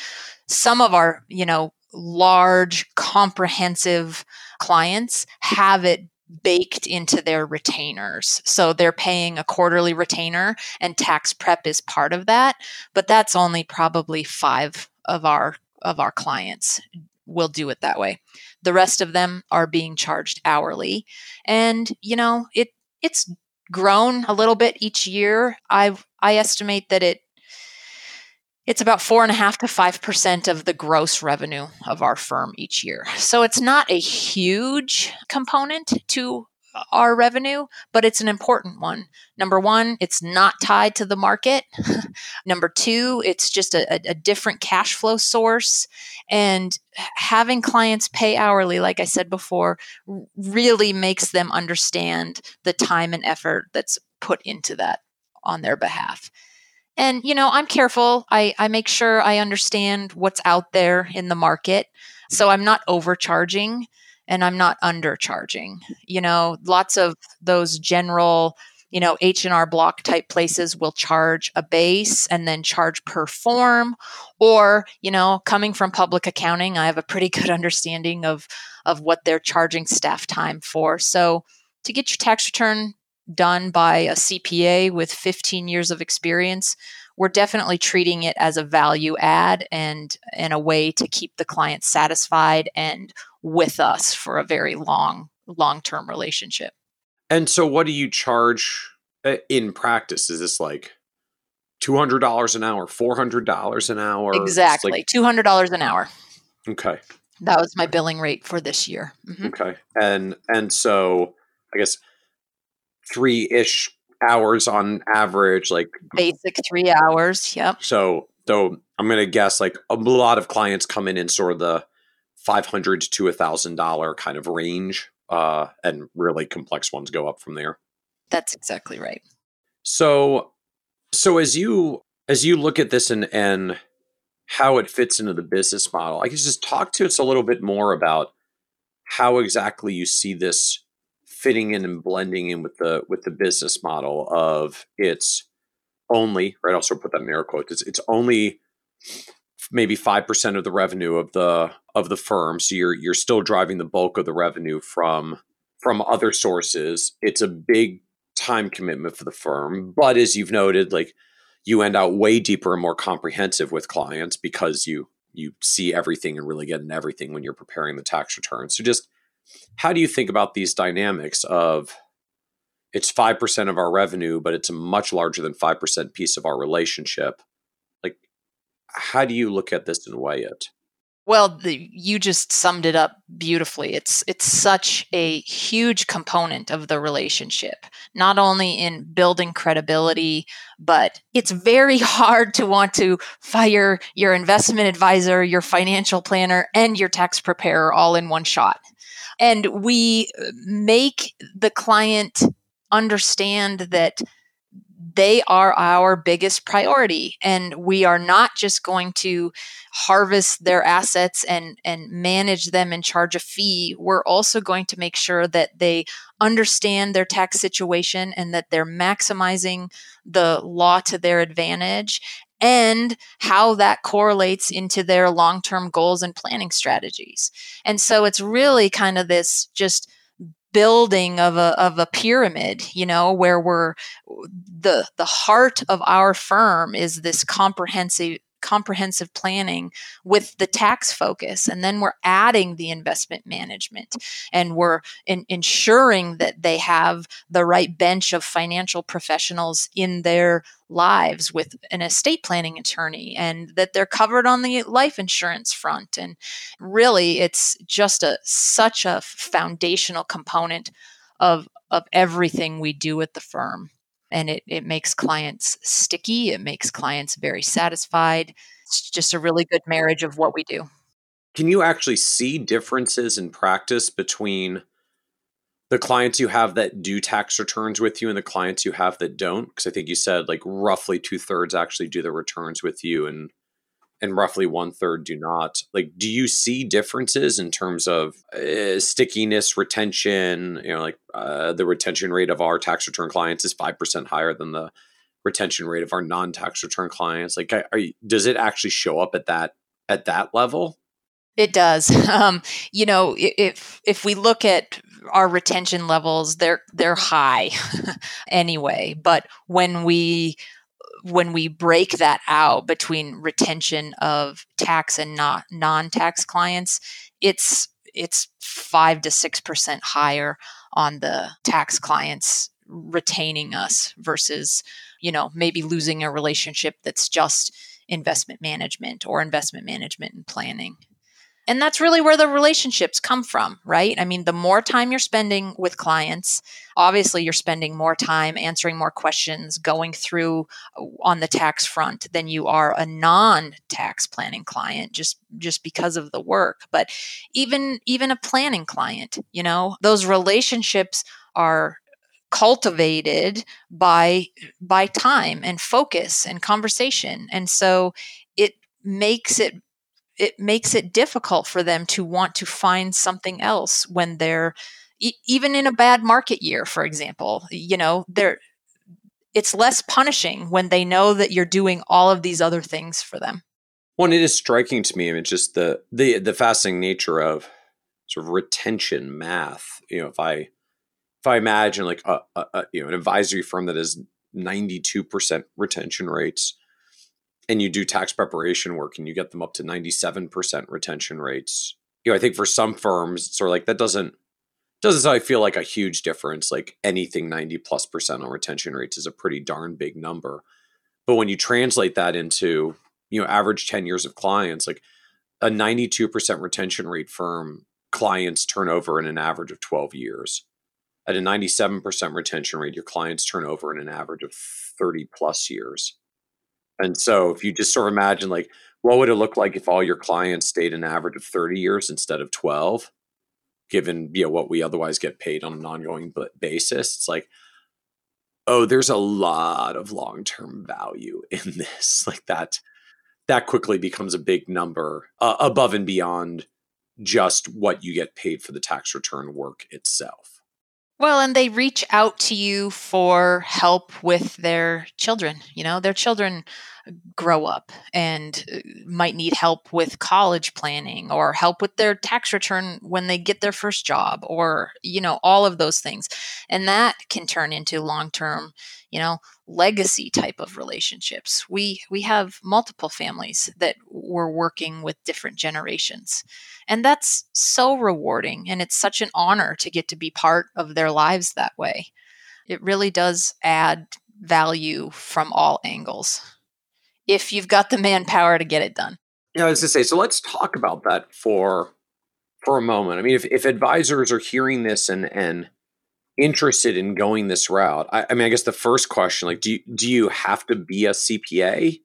Some of our, you know, large comprehensive clients have it baked into their retainers. So they're paying a quarterly retainer and tax prep is part of that, but that's only probably 5 of our of our clients will do it that way. The rest of them are being charged hourly. And you know, it it's grown a little bit each year. I I estimate that it it's about four and a half to five percent of the gross revenue of our firm each year. So it's not a huge component to our revenue, but it's an important one. Number one, it's not tied to the market. Number two, it's just a, a, different cash flow source. And having clients pay hourly, like I said before, really makes them understand the time and effort that's put into that on their behalf. And, you know, I'm careful. I, I make sure I understand what's out there in the market. So I'm not overcharging and I'm not undercharging. You know, lots of those general, you know, H&R block type places will charge a base and then charge per form or, you know, coming from public accounting, I have a pretty good understanding of of what they're charging staff time for. So, to get your tax return done by a CPA with 15 years of experience, we're definitely treating it as a value add and in a way to keep the client satisfied and with us for a very long long-term relationship. And so what do you charge uh, in practice? Is this like $200 an hour, $400 an hour? Exactly. Like- $200 an hour. Okay. That was my billing rate for this year. Mm-hmm. Okay. And and so I guess three ish hours on average, like basic three hours. Yep. So, though I'm going to guess like a lot of clients come in in sort of the 500 to a thousand dollar kind of range, uh, and really complex ones go up from there. That's exactly right. So, so as you as you look at this and and how it fits into the business model, I guess just talk to us a little bit more about how exactly you see this fitting in and blending in with the with the business model of it's only right. Also put that in air quotes. It's it's only maybe five percent of the revenue of the of the firm. So you're you're still driving the bulk of the revenue from from other sources. It's a big time commitment for the firm, but as you've noted, like you end out way deeper and more comprehensive with clients because you you see everything and really get in everything when you're preparing the tax return. So just how do you think about these dynamics of it's 5% of our revenue, but it's a much larger than 5% piece of our relationship? How do you look at this and weigh it? Well, the, you just summed it up beautifully. It's it's such a huge component of the relationship, not only in building credibility, but it's very hard to want to fire your investment advisor, your financial planner, and your tax preparer all in one shot and we uh, make the client understand that they are our biggest priority and we are not just going to harvest their assets and and manage them and charge a fee we're also going to make sure that they understand their tax situation and that they're maximizing the law to their advantage and how that correlates into their long term goals and planning strategies. And so it's really kind of this just building of a of a pyramid you know where we're the the heart of our firm is this comprehensive comprehensive planning with the tax focus and then we're adding the investment management and we're in, ensuring that they have the right bench of financial professionals in their lives with an estate planning attorney and that they're covered on the life insurance front. And really it's just a such a foundational component of of everything we do at the firm. And it, it makes clients sticky. It makes clients very satisfied. It's just a really good marriage of what we do. Can you actually see differences in practice between the clients you have that do tax returns with you and the clients you have that don't because i think you said like roughly two-thirds actually do the returns with you and and roughly one third do not. Like, do you see differences in terms of uh, stickiness, retention? You know, like uh, the retention rate of our tax return clients is five percent higher than the retention rate of our non-tax return clients. Like, are you, does it actually show up at that at that level? It does. Um, you know, if if we look at our retention levels they're they're high anyway but when we when we break that out between retention of tax and not non-tax clients it's it's 5 to 6% higher on the tax clients retaining us versus you know maybe losing a relationship that's just investment management or investment management and planning and that's really where the relationships come from, right? I mean, the more time you're spending with clients, obviously you're spending more time answering more questions, going through uh, on the tax front than you are a non-tax planning client just just because of the work. But even even a planning client, you know, those relationships are cultivated by by time and focus and conversation. And so it makes it it makes it difficult for them to want to find something else when they're e- even in a bad market year for example you know they're it's less punishing when they know that you're doing all of these other things for them. Well it is striking to me I mean, just the the the fascinating nature of sort of retention math. You know if i if i imagine like a, a, a you know an advisory firm that has 92% retention rates and you do tax preparation work and you get them up to 97% retention rates you know i think for some firms it's sort of like that doesn't doesn't I feel like a huge difference like anything 90 plus percent on retention rates is a pretty darn big number. But when you translate that into you know average 10 years of clients like a 92% retention rate firm clients turn over in an average of 12 years. At a 97% retention rate your clients turn over in an average of 30 plus years and so if you just sort of imagine like what would it look like if all your clients stayed an average of 30 years instead of 12 given you know what we otherwise get paid on an ongoing basis? It's like oh there's a lot of long-term value in this. Like that that quickly becomes a big number uh, above and beyond just what you get paid for the tax return work itself well, and they reach out to you for help with their children. You know, their children grow up and uh, might need help with college planning or help with their tax return when they get their first job or, you know, all of those things. And that can turn into long term, you know, legacy type of relationships. We we have multiple families that we're working with different generations. And that's so rewarding and it's such an honor to get to be part of their lives that way. It really does add value from all angles if you've got the manpower to get it done. Yeah, I was to say, so let's talk about that for for a moment. I mean, if, if advisors are hearing this and and interested in going this route, I, I mean, I guess the first question, like, do you, do you have to be a CPA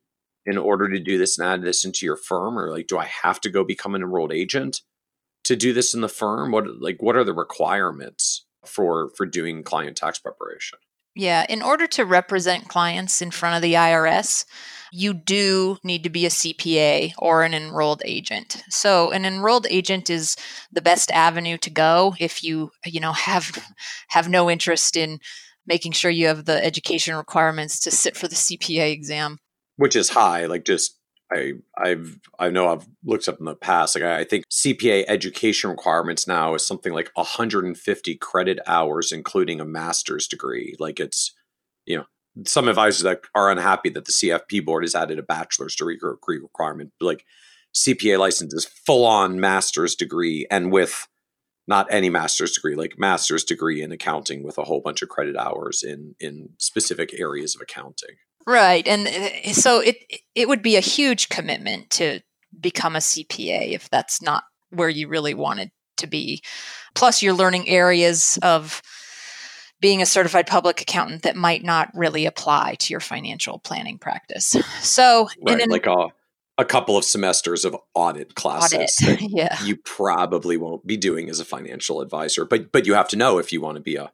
in order to do this and add this into your firm, or like, do I have to go become an enrolled agent to do this in the firm? What like what are the requirements for for doing client tax preparation? Yeah, in order to represent clients in front of the IRS, you do need to be a CPA or an enrolled agent. So an enrolled agent is the best avenue to go if you, you know, have have no interest in making sure you have the education requirements to sit for the CPA exam. Which is high, like just I I've I know I've looked up in the past. Like I, I think CPA education requirements now is something like 150 credit hours, including a master's degree. Like it's you know some advisors that are unhappy that the CFP board has added a bachelor's degree requirement. Like CPA license is full on master's degree and with not any master's degree, like master's degree in accounting with a whole bunch of credit hours in in specific areas of accounting. Right. And uh, so it it would be a huge commitment to become a CPA if that's not where you really wanted to be. Plus you're learning areas of being a certified public accountant that might not really apply to your financial planning practice. So, right, an, like a a couple of semesters of audit classes audit. yeah. you probably won't be doing as a financial advisor, but but you have to know if you want to be a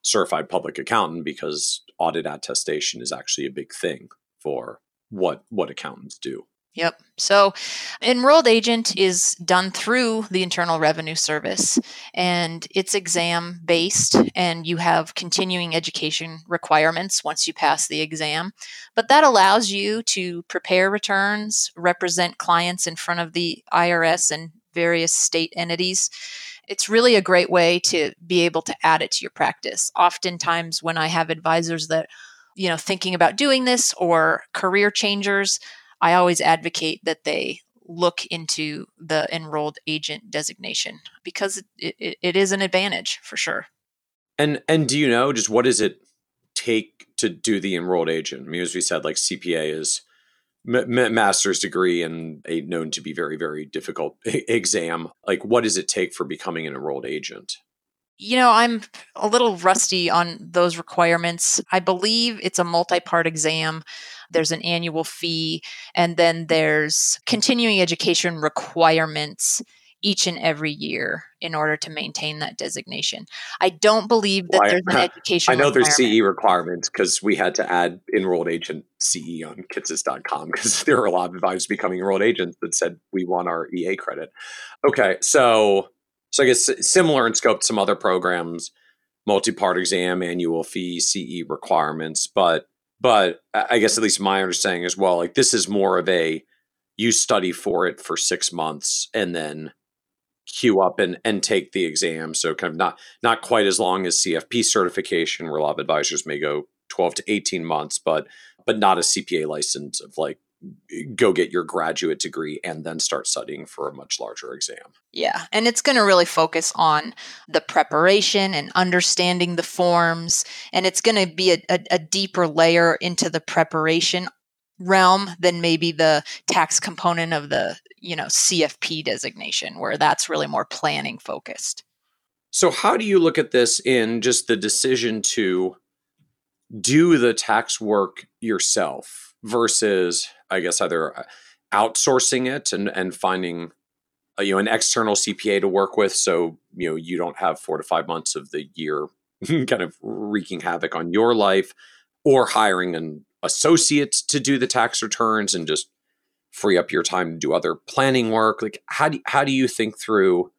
certified public accountant because audit attestation is actually a big thing for what what accountants do. Yep. So, enrolled agent is done through the Internal Revenue Service and it's exam based, and you have continuing education requirements once you pass the exam. But that allows you to prepare returns, represent clients in front of the IRS and various state entities, it's really a great way to be able to add it to your practice. Oftentimes, when I have advisors that, you know, thinking about doing this or career changers, I always advocate that they look into the enrolled agent designation because it, it, it is an advantage for sure. And and do you know just what does it take to do the enrolled agent? I mean, as we said, like CPA is m- master's degree and a known to be very very difficult exam. Like, what does it take for becoming an enrolled agent? You know, I'm a little rusty on those requirements. I believe it's a multi part exam. There's an annual fee, and then there's continuing education requirements each and every year in order to maintain that designation. I don't believe that well, there's an education. I know there's CE requirements because we had to add enrolled agent CE on kitces.com because there were a lot of advisors becoming enrolled agents that said we want our EA credit. Okay, so so I guess similar in scope to some other programs, multi-part exam, annual fee, CE requirements, but but I guess at least my understanding as well, like this is more of a you study for it for six months and then queue up and, and take the exam. So kind of not not quite as long as CFP certification, where a lot of advisors may go 12 to 18 months, but but not a CPA license of like go get your graduate degree and then start studying for a much larger exam. Yeah. And it's going to really focus on the preparation and understanding the forms. And it's going to be a, a, a, deeper layer into the preparation realm than maybe the tax component of the, you know, CFP designation, where that's really more planning focused. So, how do you look at this in just the decision to do the tax work yourself versus I guess either uh, outsourcing it and and finding uh, you know an external CPA to work with, so you know you don't have four to five months of the year kind of wreaking havoc on your life, or hiring an associate to do the tax returns and just free up your time to do other planning work. Like how do how do you think through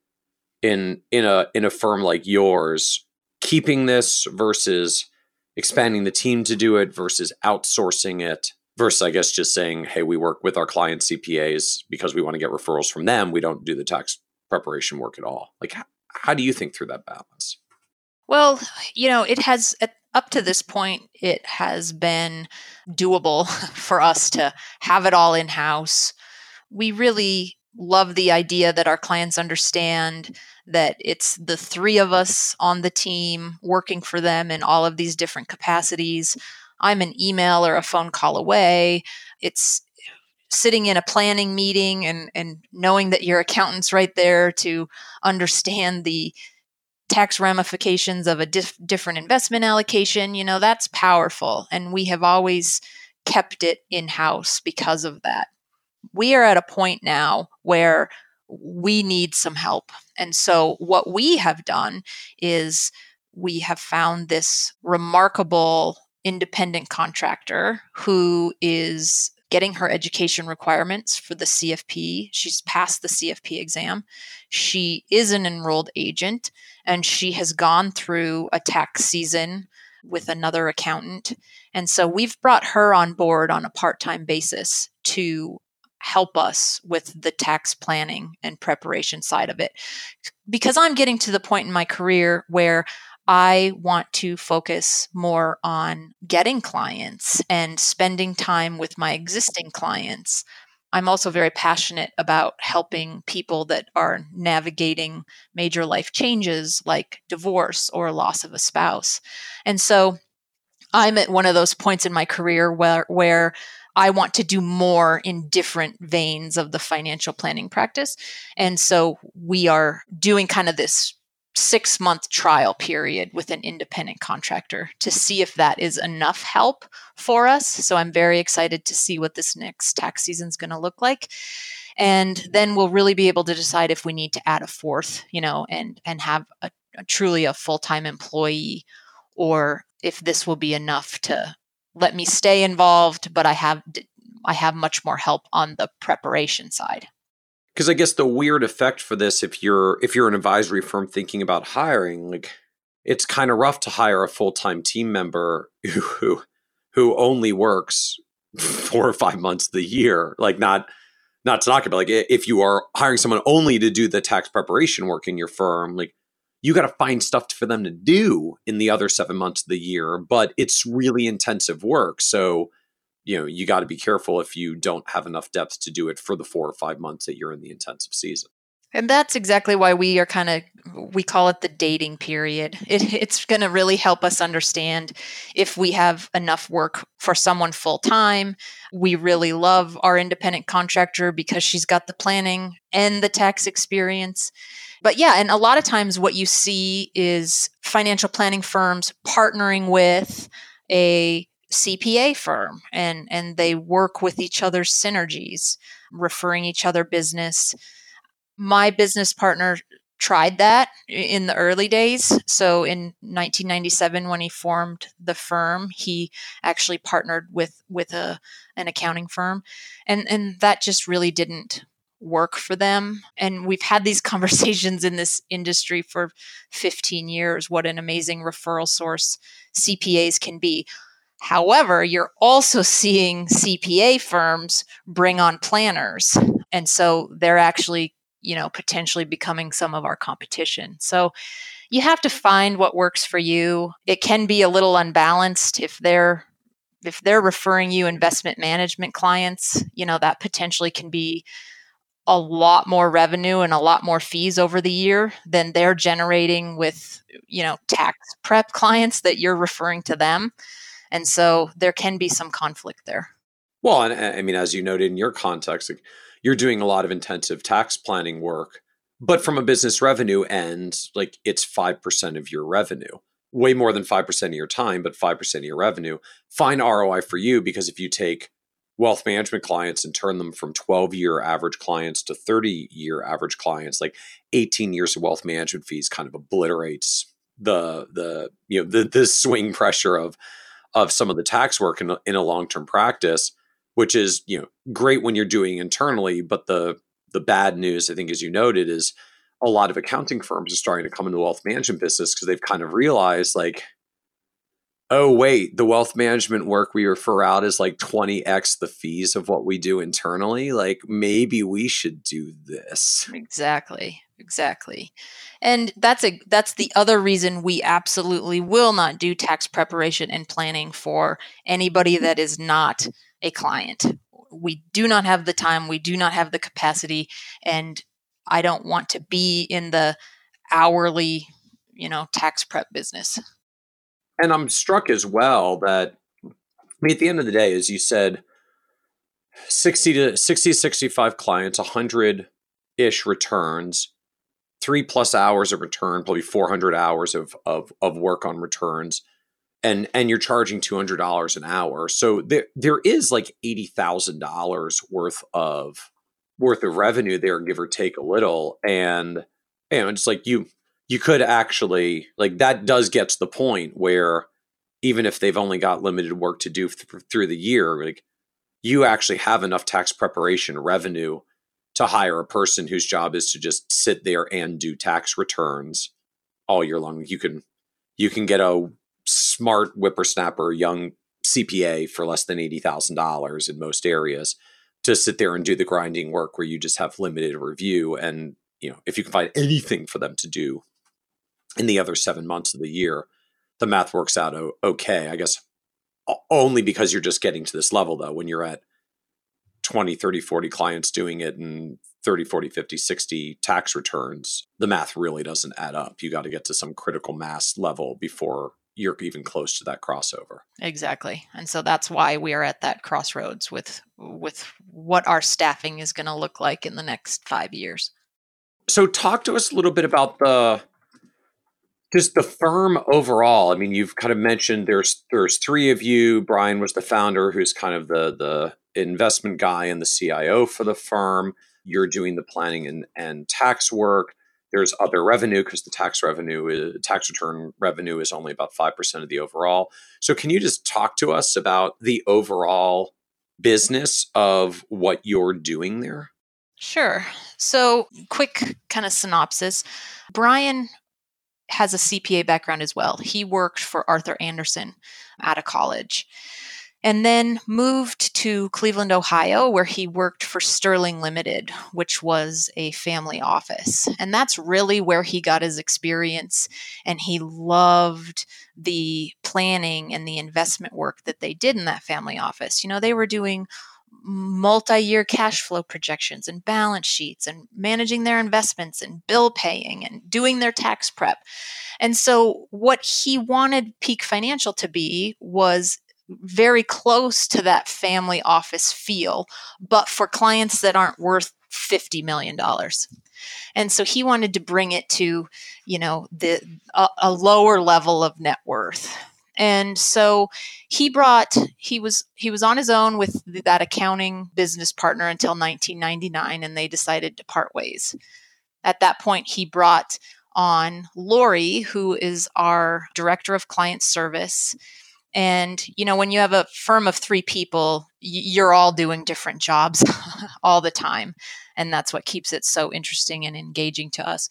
in in a in a firm like yours keeping this versus expanding the team to do it versus outsourcing it versus i guess just saying hey we work with our client cpas because we want to get referrals from them. We don't do the tax preparation work at all. Like how, how do you think through that balance? Well you know it has up to this point it has been doable for us to have it all in house we really love the idea that our clients understand that it's the three of us on the team working for them in all of these different capacities I'm an email or a phone call away. It's sitting in a planning meeting and, and knowing that your accountant's right there to understand the tax ramifications of a dif- different investment allocation, you know, that's powerful. And we have always kept it in house because of that. We are at a point now where we need some help. And so, what we have done is we have found this remarkable independent contractor who is getting her education requirements for the CFP. She's passed the CFP exam. She is an enrolled agent and she has gone through a tax season with another accountant. And so we've brought her on board on a part time basis to help us with the tax planning and preparation side of it. Because I'm getting to the point in my career where I want to focus more on getting clients and spending time with my existing clients. I'm also very passionate about helping people that are navigating major life changes like divorce or loss of a spouse. And so I'm at one of those points in my career where, where I want to do more in different veins of the financial planning practice. And so we are doing kind of this six month trial period with an independent contractor to see if that is enough help for us. So I'm very excited to see what this next tax season is going to look like. And then we'll really be able to decide if we need to add a fourth, you know, and and have a, a truly a full time employee, or if this will be enough to let me stay involved, but I have I have much more help on the preparation side because I guess the weird effect for this, if you're if you're an advisory firm thinking about hiring, like it's kind of rough to hire a full time team member who who only works four or five months of the year, like not not to knock it, but like if you are hiring someone only to do the tax preparation work in your firm, like you got to find stuff for them to do in the other seven months of the year, but it's really intensive work. So, you know, you got to be careful if you don't have enough depth to do it for the four or five months that you're in the intensive season. And that's exactly why we are kind of we call it the dating period. It, it's going to really help us understand if we have enough work for someone full time. We really love our independent contractor because she's got the planning and the tax experience. But yeah, and a lot of times what you see is financial planning firms partnering with a CPA firm and and they work with each other's synergies, referring each other business my business partner tried that in the early days. So in 1997, when he formed the firm, he actually partnered with with a an accounting firm, and and that just really didn't work for them. And we've had these conversations in this industry for 15 years. What an amazing referral source CPAs can be. However, you're also seeing CPA firms bring on planners. And so they're actually you know potentially becoming some of our competition so you have to find what works for you it can be a little unbalanced if they're if they're referring you investment management clients you know that potentially can be a lot more revenue and a lot more fees over the year than they're generating with you know tax prep clients that you're referring to them and so there can be some conflict there well and i mean as you noted in your context like, you're doing a lot of intensive tax planning work. But from a business revenue end, like it's 5% of your revenue, way more than 5% of your time, but 5% of your revenue. Fine ROI for you because if you take wealth management clients and turn them from 12 year average clients to 30 year average clients, like 18 years of wealth management fees kind of obliterates the the you know the the swing pressure of of some of the tax work in a, in a long term practice which is you know great when you're doing internally but the the bad news i think as you noted is a lot of accounting firms are starting to come into the wealth management business because they've kind of realized like oh wait the wealth management work we refer out is like 20x the fees of what we do internally? Like maybe we should do this. Exactly exactly and that's a that's the other reason we absolutely will not do tax preparation and planning for anybody mm-hmm. that is not a client. We do not have the time, we do not have the capacity, and I don't want to be in the hourly, you know, tax prep business. And I'm struck as well that I mean at the end of the day, as you said, 60 to 60 65 clients, 100 ish returns, three plus hours of return, probably 400 hours of, of, of work on returns and and you're charging two hundred dollars an hour. So there there is like eighty thousand dollars worth of worth of revenue there, give or take a little. And you know, it's like you you could actually like that does get to the point where even if they've only got limited work to do th- through the year, like you actually have enough tax preparation revenue to hire a person whose job is to just sit there and do tax returns all year long. You can you can get a smart whippersnapper, young CPA for less than $80,000 in most areas to sit there and do the grinding work where you just have limited review. And, you know, if you can find anything for them to do in the other seven months of the year, the math works out okay. I guess only because you're just getting to this level, though, when you're at 20, 30, 40 clients doing it and 30, 40, 50, 60 tax returns, the math really doesn't add up. You got to get to some critical mass level before you're even close to that crossover. Exactly. And so that's why we are at that crossroads with with what our staffing is going to look like in the next 5 years. So talk to us a little bit about the just the firm overall. I mean, you've kind of mentioned there's there's three of you. Brian was the founder who's kind of the the investment guy and the CIO for the firm. You're doing the planning and, and tax work. There's other revenue because the tax revenue, is, tax return revenue is only about 5% of the overall. So, can you just talk to us about the overall business of what you're doing there? Sure. So, quick kind of synopsis Brian has a CPA background as well. He worked for Arthur Andersen out of college. And then moved to Cleveland, Ohio, where he worked for Sterling Limited, which was a family office. And that's really where he got his experience. And he loved the planning and the investment work that they did in that family office. You know, they were doing multi year cash flow projections and balance sheets and managing their investments and bill paying and doing their tax prep. And so, what he wanted Peak Financial to be was very close to that family office feel, but for clients that aren't worth $50 million. And so he wanted to bring it to, you know, the a, a lower level of net worth and so he brought he was he was on his own with that accounting business partner until 1999 and they decided to part ways at that point he brought on lori who is our director of client service and you know when you have a firm of three people you're all doing different jobs all the time and that's what keeps it so interesting and engaging to us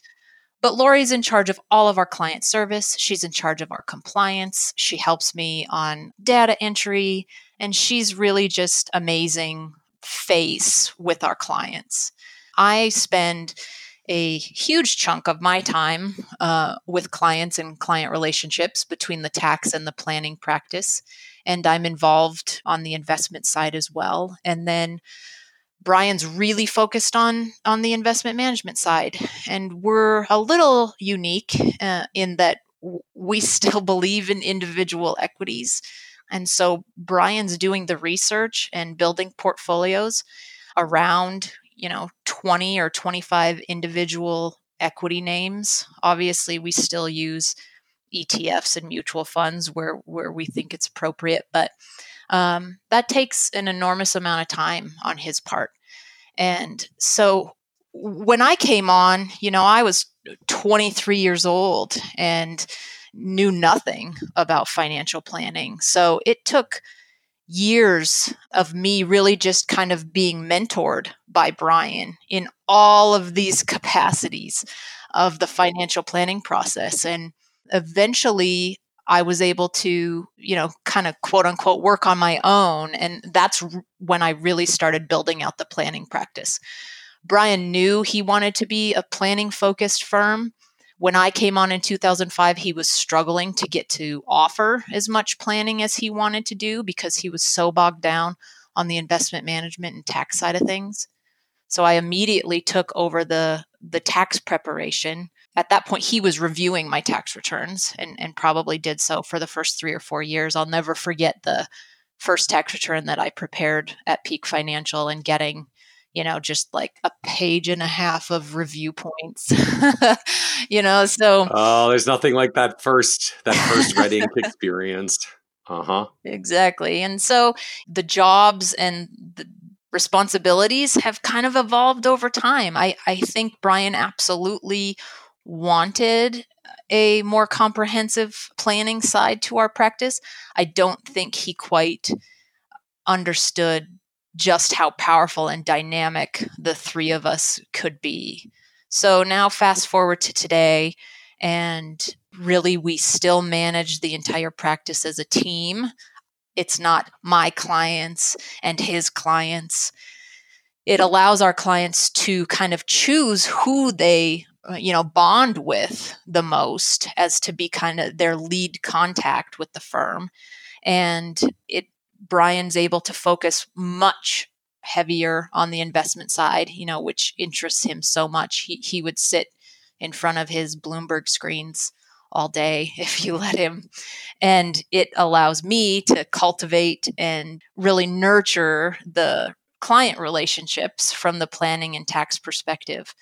but Lori's in charge of all of our client service. She's in charge of our compliance. She helps me on data entry, and she's really just amazing face with our clients. I spend a huge chunk of my time uh, with clients and client relationships between the tax and the planning practice. And I'm involved on the investment side as well. And then Brian's really focused on on the investment management side, and we're a little unique uh, in that we still believe in individual equities, and so Brian's doing the research and building portfolios around you know 20 or 25 individual equity names. Obviously, we still use ETFs and mutual funds where where we think it's appropriate, but um, that takes an enormous amount of time on his part. And so when I came on, you know, I was 23 years old and knew nothing about financial planning. So it took years of me really just kind of being mentored by Brian in all of these capacities of the financial planning process. And eventually, I was able to, you know, kind of quote unquote work on my own. And that's when I really started building out the planning practice. Brian knew he wanted to be a planning focused firm. When I came on in 2005, he was struggling to get to offer as much planning as he wanted to do because he was so bogged down on the investment management and tax side of things. So I immediately took over the the tax preparation at that point he was reviewing my tax returns and, and probably did so for the first three or four years i'll never forget the first tax return that i prepared at peak financial and getting you know just like a page and a half of review points you know so oh there's nothing like that first that first red ink experience. Uh-huh. Exactly and so the jobs and the responsibilities have kind of evolved over time. I i think brian absolutely wanted a more comprehensive planning side to our practice. I don't think he quite understood just how powerful and dynamic the three of us could be. So now, fast forward to today, and really, we still manage the entire practice as a team. It's not my clients and his clients. It allows our clients to kind of choose who they uh, you know bond with the most as to be kind of their lead contact with the firm and it brian's able to focus much heavier on the investment side you know which interests him so much. He, he would sit in front of his bloomberg screens all day if you let him. And it allows me to cultivate and really nurture the client relationships from the planning and tax perspective.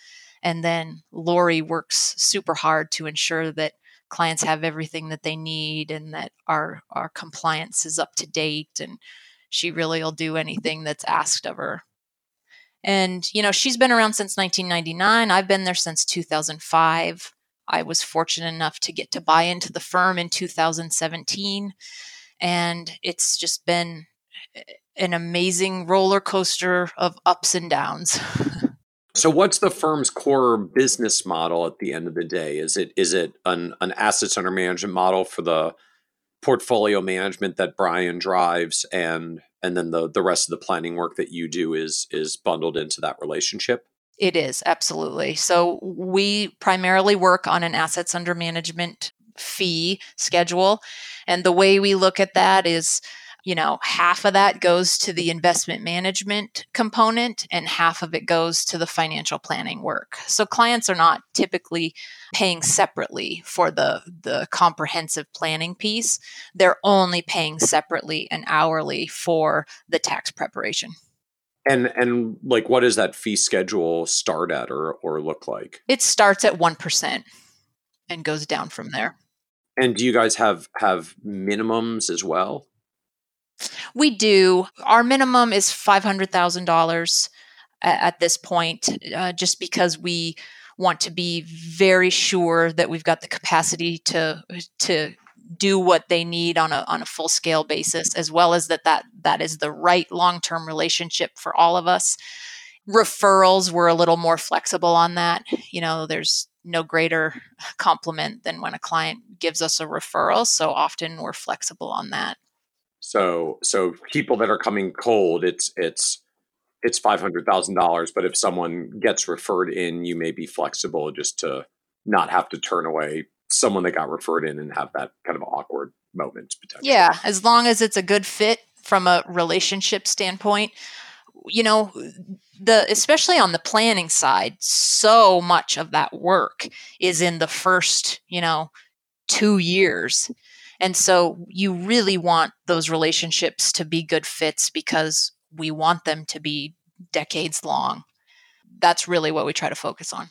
And then Lori works super hard to ensure that clients have everything that they need and that our our compliance is up to date and she really will do anything that's asked of her. And you know, she's been around since 1999. I've been there since 2005. I was fortunate enough to get to buy into the firm in 2017 and it's just been an amazing roller coaster of ups and downs. So what's the firm's core business model at the end of the day? Is it is it an, an assets under management model for the portfolio management that Brian drives and and then the the rest of the planning work that you do is is bundled into that relationship? It is, absolutely. So we primarily work on an assets under management fee schedule. And the way we look at that is you know, half of that goes to the investment management component and half of it goes to the financial planning work. So clients are not typically paying separately for the the comprehensive planning piece. They're only paying separately and hourly for the tax preparation. And and like what does that fee schedule start at or or look like? It starts at 1% and goes down from there. And do you guys have have minimums as well? We do. Our minimum is $500,000 at, this point, uh, just because we want to be very sure that we've got the capacity to to do what they need on a on a full scale basis, as well as that that that is the right long term relationship for all of us. Referrals we're a little more flexible on that. You know, there's no greater compliment than when a client gives us a referral. So often we're flexible on that. So so people that are coming cold, it's it's it's five hundred thousand dollars. But if someone gets referred in, you may be flexible just to not have to turn away someone that got referred in and have that kind of awkward moment potentially. Yeah, as long as it's a good fit from a relationship standpoint. You know, the especially on the planning side, so much of that work is in the first, you know, two years and so you really want those relationships to be good fits because we want them to be decades long. That's really what we try to focus on.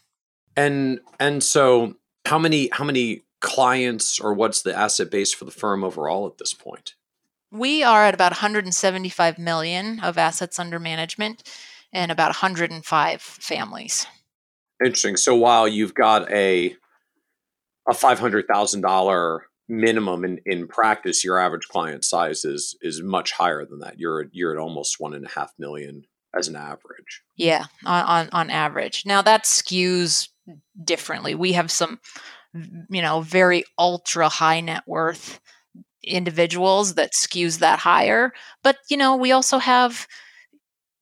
And and so how many how many clients or what's the asset base for the firm overall at this point? We are at about 175 million of assets under management and about 105 families. Interesting. So while you've got a a five hundred thousand dollar minimum in, in practice, your average client size is is much higher than that. You're you're at almost one and a half million as an average. Yeah, on, on, on average. Now that skews differently. We have some, you know, very ultra high net worth individuals that skews that higher. But you know, we also have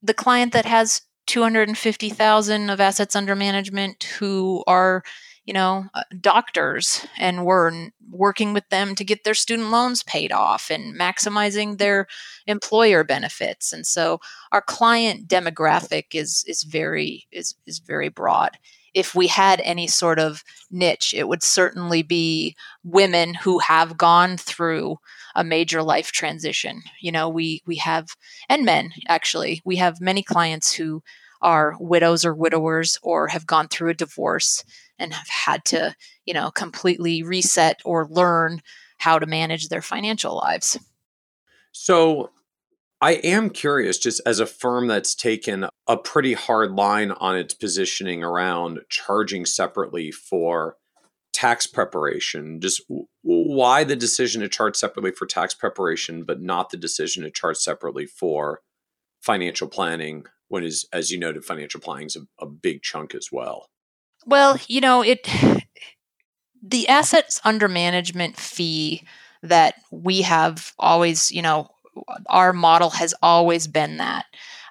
the client that has 250,000 of assets under management who are you know, uh, doctors, and we're working with them to get their student loans paid off and maximizing their employer benefits. And so our client demographic is is very is is very broad. If we had any sort of niche, it would certainly be women who have gone through a major life transition. You know, we we have and men actually. We have many clients who are widows or widowers or have gone through a divorce and have had to, you know, completely reset or learn how to manage their financial lives. So I am curious, just as a firm that's taken a pretty hard line on its positioning around charging separately for tax preparation, just why the decision to charge separately for tax preparation, but not the decision to charge separately for financial planning, when is, as you noted, financial planning is a, a big chunk as well. Well, you know, it the assets under management fee that we have always, you know, our model has always been that.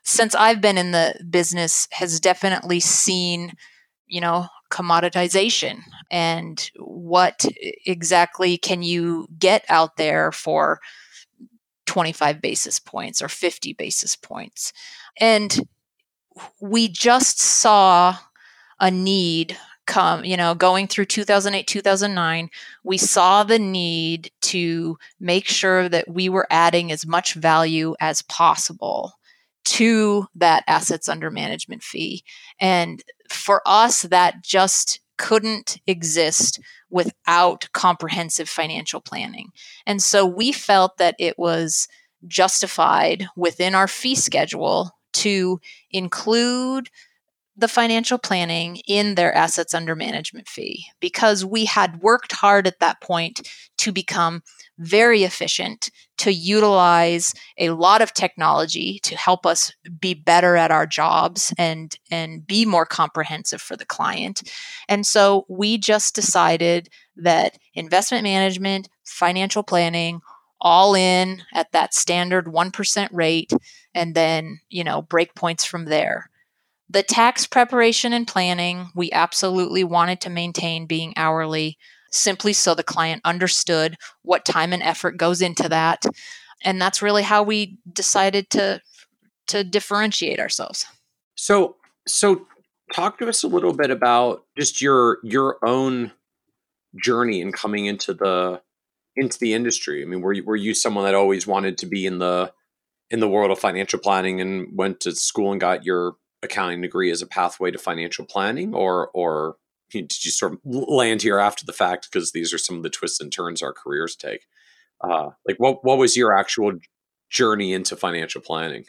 Since I've been in the business has definitely seen, you know, commoditization and what exactly can you get out there for 25 basis points or 50 basis points. And we just saw a need come, you know, going through 2008, 2009, we saw the need to make sure that we were adding as much value as possible to that assets under management fee. And for us, that just couldn't exist without comprehensive financial planning. And so we felt that it was justified within our fee schedule to include the financial planning in their assets under management fee because we had worked hard at that point to become very efficient, to utilize a lot of technology to help us be better at our jobs and, and be more comprehensive for the client. And so we just decided that investment management, financial planning, all in at that standard 1% rate and then, you know, break points from there. The tax preparation and planning, we absolutely wanted to maintain being hourly simply so the client understood what time and effort goes into that. And that's really how we decided to to differentiate ourselves. So so talk to us a little bit about just your your own journey in coming into the into the industry. I mean, were you, were you someone that always wanted to be in the in the world of financial planning and went to school and got your accounting degree as a pathway to financial planning, or or did you sort of land here after the fact because these are some of the twists and turns our careers take? Uh, like, what what was your actual journey into financial planning?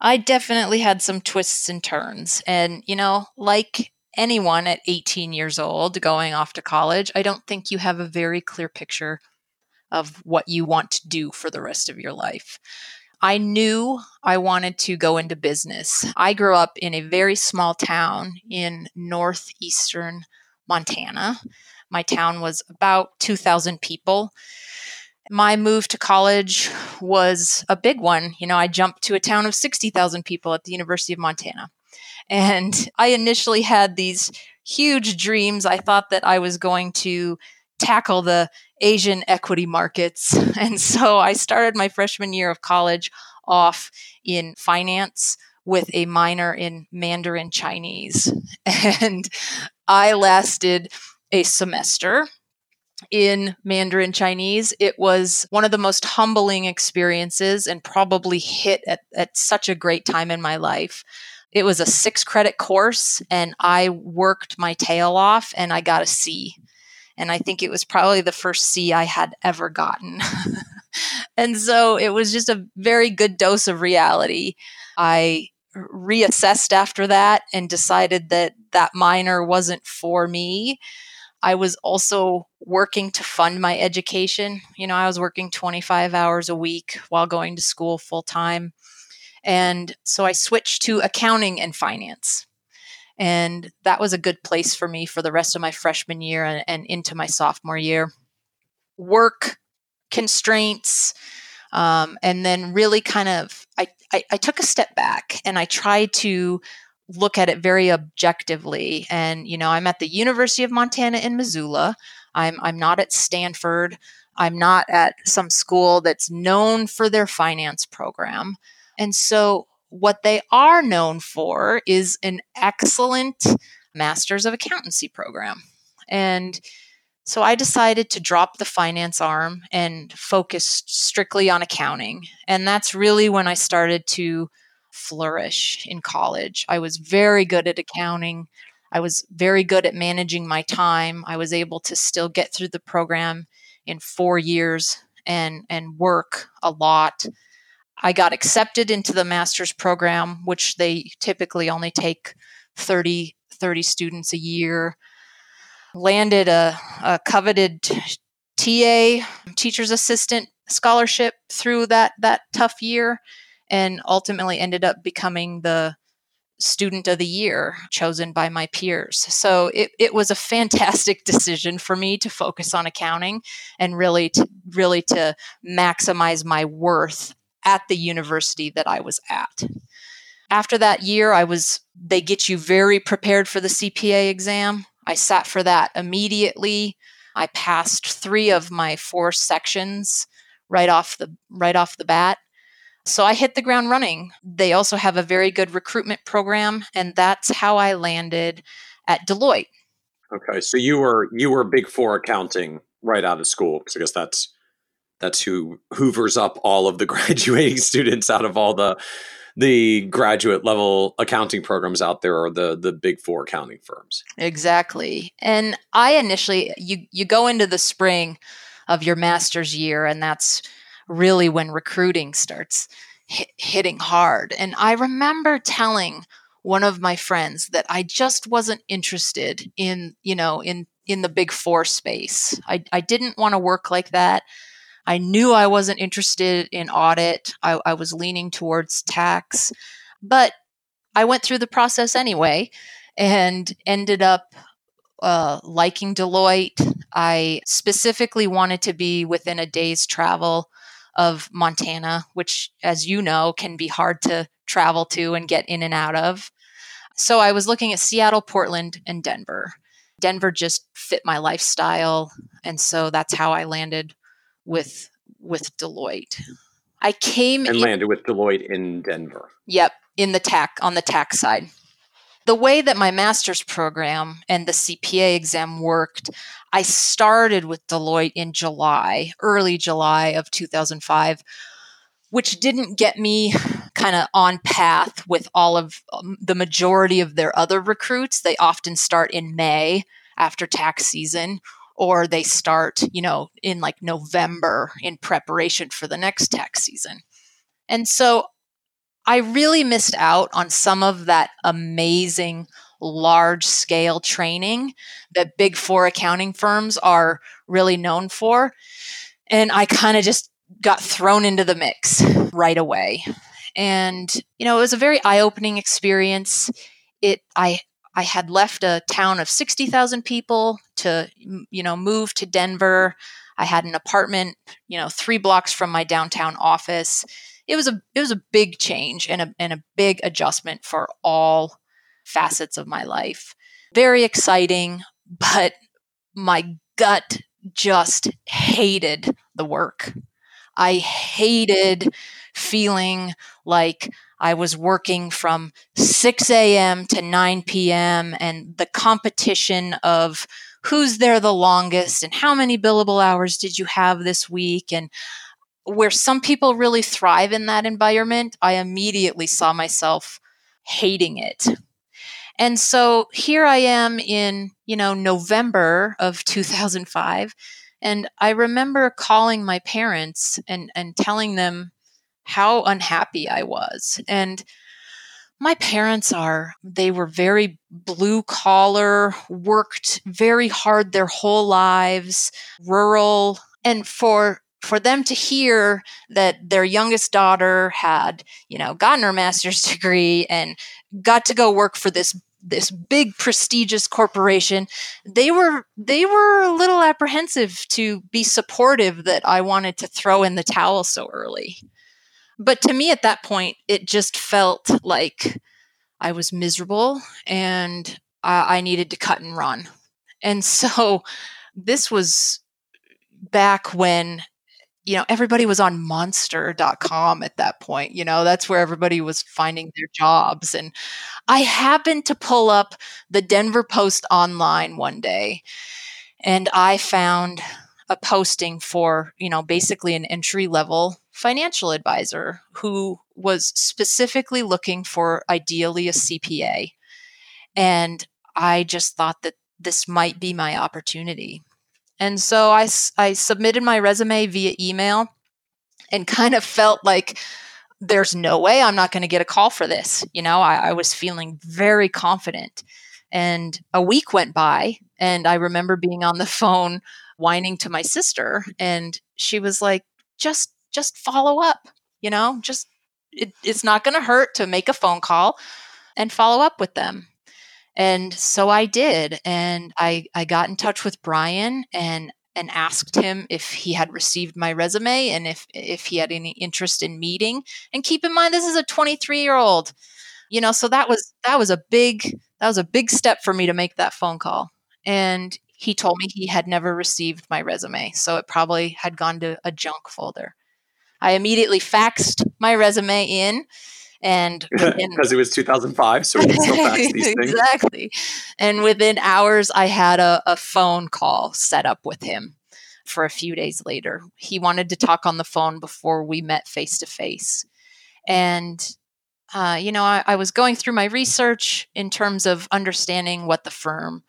I definitely had some twists and turns, and you know, like anyone at 18 years old going off to college, I don't think you have a very clear picture of what you want to do for the rest of your life. I knew I wanted to go into business. I grew up in a very small town in northeastern Montana. My town was about 2,000 people. My move to college was a big one. You know, I jumped to a town of 60,000 people at the University of Montana. And I initially had these huge dreams. I thought that I was going to tackle the Asian equity markets. And so I started my freshman year of college off in finance with a minor in Mandarin Chinese. And I lasted a semester in Mandarin Chinese. It was one of the most humbling experiences and probably hit at, at such a great time in my life. It was a six credit course, and I worked my tail off and I got a C and I think it was probably the first C I had ever gotten. and so it was just a very good dose of reality. I reassessed after that and decided that that minor wasn't for me. I was also working to fund my education. You know, I was working 25 hours a week while going to school full time. And so I switched to accounting and finance. And that was a good place for me for the rest of my freshman year and, and into my sophomore year. Work constraints, um, and then really kind of, I, I, I took a step back and I tried to look at it very objectively. And, you know, I'm at the University of Montana in Missoula. I'm, I'm not at Stanford. I'm not at some school that's known for their finance program. And so what they are known for is an excellent Masters of Accountancy program. And so I decided to drop the finance arm and focus strictly on accounting. And that's really when I started to flourish in college. I was very good at accounting. I was very good at managing my time. I was able to still get through the program in 4 years and and work a lot I got accepted into the master's program, which they typically only take 30, 30 students a year. Landed a, a coveted TA, teacher's assistant scholarship through that that tough year, and ultimately ended up becoming the student of the year chosen by my peers. So it, it was a fantastic decision for me to focus on accounting and really to really to maximize my worth at the university that I was at. After that year, I was they get you very prepared for the CPA exam. I sat for that immediately. I passed 3 of my 4 sections right off the right off the bat. So I hit the ground running. They also have a very good recruitment program and that's how I landed at Deloitte. Okay, so you were you were big 4 accounting right out of school because I guess that's that's who hoovers up all of the graduating students out of all the the graduate level accounting programs out there are the the big four accounting firms. Exactly. And i initially you you go into the spring of your master's year and that's really when recruiting starts hit, hitting hard. And i remember telling one of my friends that i just wasn't interested in you know in in the big four space. I, I didn't want to work like that I knew I wasn't interested in audit. I, I was leaning towards tax, but I went through the process anyway and ended up uh, liking Deloitte. I specifically wanted to be within a day's travel of Montana, which, as you know, can be hard to travel to and get in and out of. So I was looking at Seattle, Portland, and Denver. Denver just fit my lifestyle. And so that's how I landed with with Deloitte. I came and in, landed with Deloitte in Denver. Yep, in the tax on the tax side. The way that my master's program and the CPA exam worked, I started with Deloitte in July, early July of 2005, which didn't get me kind of on path with all of um, the majority of their other recruits. They often start in May after tax season or they start, you know, in like November in preparation for the next tax season. And so I really missed out on some of that amazing large scale training that big four accounting firms are really known for. And I kind of just got thrown into the mix right away. And, you know, it was a very eye opening experience. It, I, I had left a town of 60,000 people to, you know, move to Denver. I had an apartment, you know, three blocks from my downtown office. It was a it was a big change and a and a big adjustment for all facets of my life. Very exciting, but my gut just hated the work. I hated feeling like I was working from 6 a.m. to 9 p.m. and the competition of who's there the longest and how many billable hours did you have this week and where some people really thrive in that environment, I immediately saw myself hating it. And so here I am in, you know, November of 2005 and I remember calling my parents and and telling them how unhappy I was. And my parents are they were very blue collar, worked very hard their whole lives, rural and for for them to hear that their youngest daughter had, you know, gotten her master's degree and got to go work for this this big prestigious corporation they were they were a little apprehensive to be supportive that i wanted to throw in the towel so early but to me at that point it just felt like i was miserable and I, I needed to cut and run. And so this was back when you know everybody was on monster.com at that point you know that's where everybody was finding their jobs. And i happened to pull up the denver post online one day and i found a posting for you know basically an entry level financial advisor who was specifically looking for ideally a cpa and i just thought that this might be my opportunity and so I, I submitted my resume via email and kind of felt like there's no way I'm not going to get a call for this. You know, I, I was feeling very confident. And a week went by, and I remember being on the phone whining to my sister, and she was like, just just follow up, you know, just it, it's not going to hurt to make a phone call and follow up with them. And so I did. And I, I got in touch with Brian and and asked him if he had received my resume and if if he had any interest in meeting. And keep in mind this is a 23 year old. You know, so that was that was a big that was a big step for me to make that phone call. And he told me he had never received my resume, so it probably had gone to a junk folder. I immediately faxed my resume in and because it was 2005 so we still fax these things. Exactly. And within hours i had a, a phone call set up with him for a few days later. He wanted to talk on the phone before we met face to face and uh, you know I, I was going through my research in terms of understanding what the firm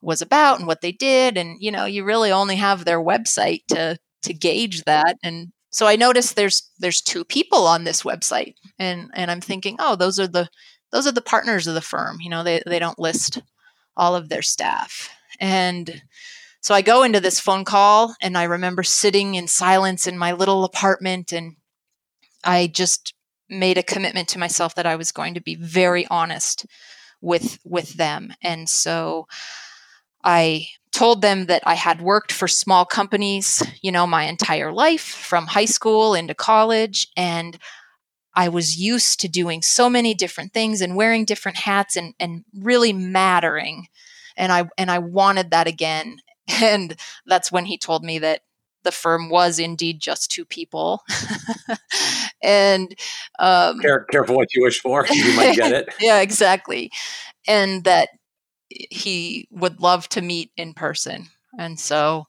was about and what they did. And you know you really only have their website to to gauge that. And so I noticed there's there's two people on this website, and and I'm thinking, oh, those are the those are the partners of the firm. You know, they they don't list all of their staff, and so I go into this phone call, and I remember sitting in silence in my little apartment, and I just made a commitment to myself that I was going to be very honest with with them, and so I told them that I had worked for small companies, you know, my entire life from high school into college. And I was used to doing so many different things and wearing different hats and, and really mattering. And I and I wanted that again. And that's when he told me that the firm was indeed just two people. and um, Care, careful what you wish for, you might get it. yeah, exactly. And that he would love to meet in person. And so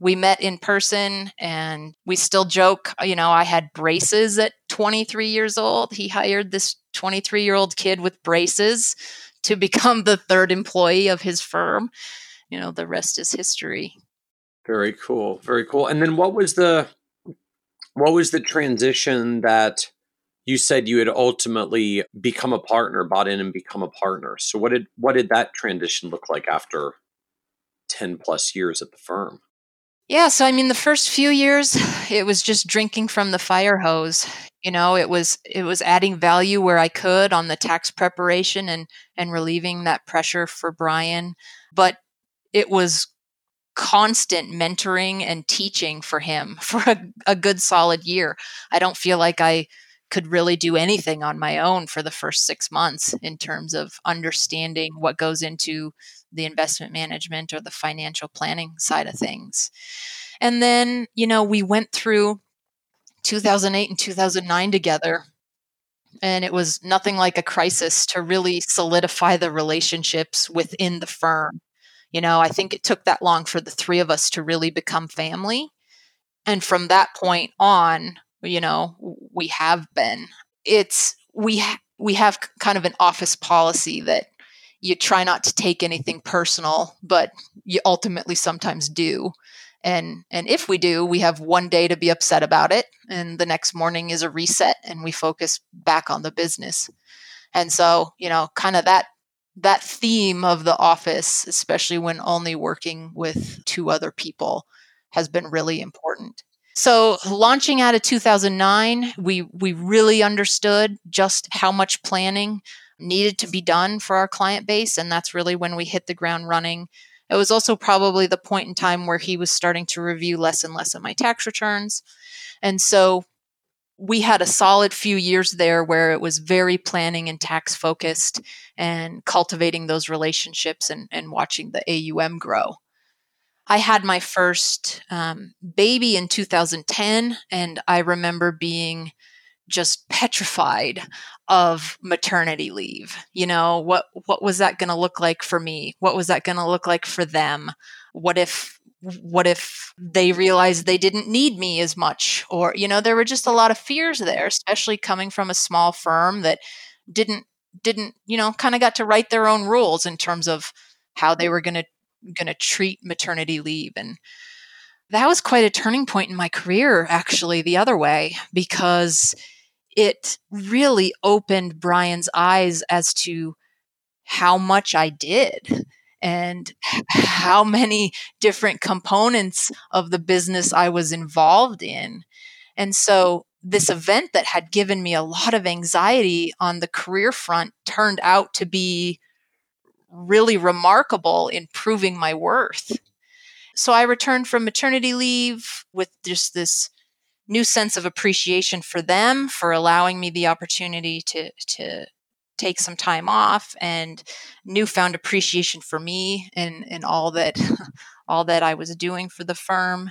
we met in person and we still joke. You know, I had braces at 23 years old. He hired this 23 year old kid with braces to become the third employee of his firm. You know, the rest is history. Very cool. Very cool. And then what was the what was the transition that you said you had ultimately become a partner, bought in and become a partner. So what did what did that transition look like after 10 plus years at the firm? Yeah, so I mean the first few years it was just drinking from the fire hose. You know, it was it was adding value where I could on the tax preparation and and relieving that pressure for Brian, but it was constant mentoring and teaching for him for a, a good solid year. I don't feel like I could really do anything on my own for the first six months in terms of understanding what goes into the investment management or the financial planning side of things. And then, you know, we went through 2008 and 2009 together. And it was nothing like a crisis to really solidify the relationships within the firm. You know, I think it took that long for the three of us to really become family. And from that point on, you know, we have been. It's we ha- we have kind of an office policy that you try not to take anything personal, but you ultimately sometimes do. And and if we do, we have one day to be upset about it, and the next morning is a reset, and we focus back on the business. And so, you know, kind of that that theme of the office, especially when only working with two other people, has been really important. So, launching out of 2009, we we really understood just how much planning needed to be done for our client base. And that's really when we hit the ground running. It was also probably the point in time where he was starting to review less and less of my tax returns. And so we had a solid few years there where it was very planning and tax focused and cultivating those relationships and, and watching the AUM grow. I had my first um, baby in 2010, and I remember being just petrified of maternity leave. You know, what what was that going to look like for me? What was that going to look like for them? What if what if they realized they didn't need me as much or you know there were just a lot of fears there especially coming from a small firm that didn't didn't you know kind of got to write their own rules in terms of how they were going to going to treat maternity leave and that was quite a turning point in my career actually the other way because it really opened Brian's eyes as to how much I did and how many different components of the business I was involved in. And so this event that had given me a lot of anxiety on the career front turned out to be really remarkable in proving my worth. So I returned from maternity leave with just this new sense of appreciation for them for allowing me the opportunity to to take some time off and newfound appreciation for me and and all that all that I was doing for the firm.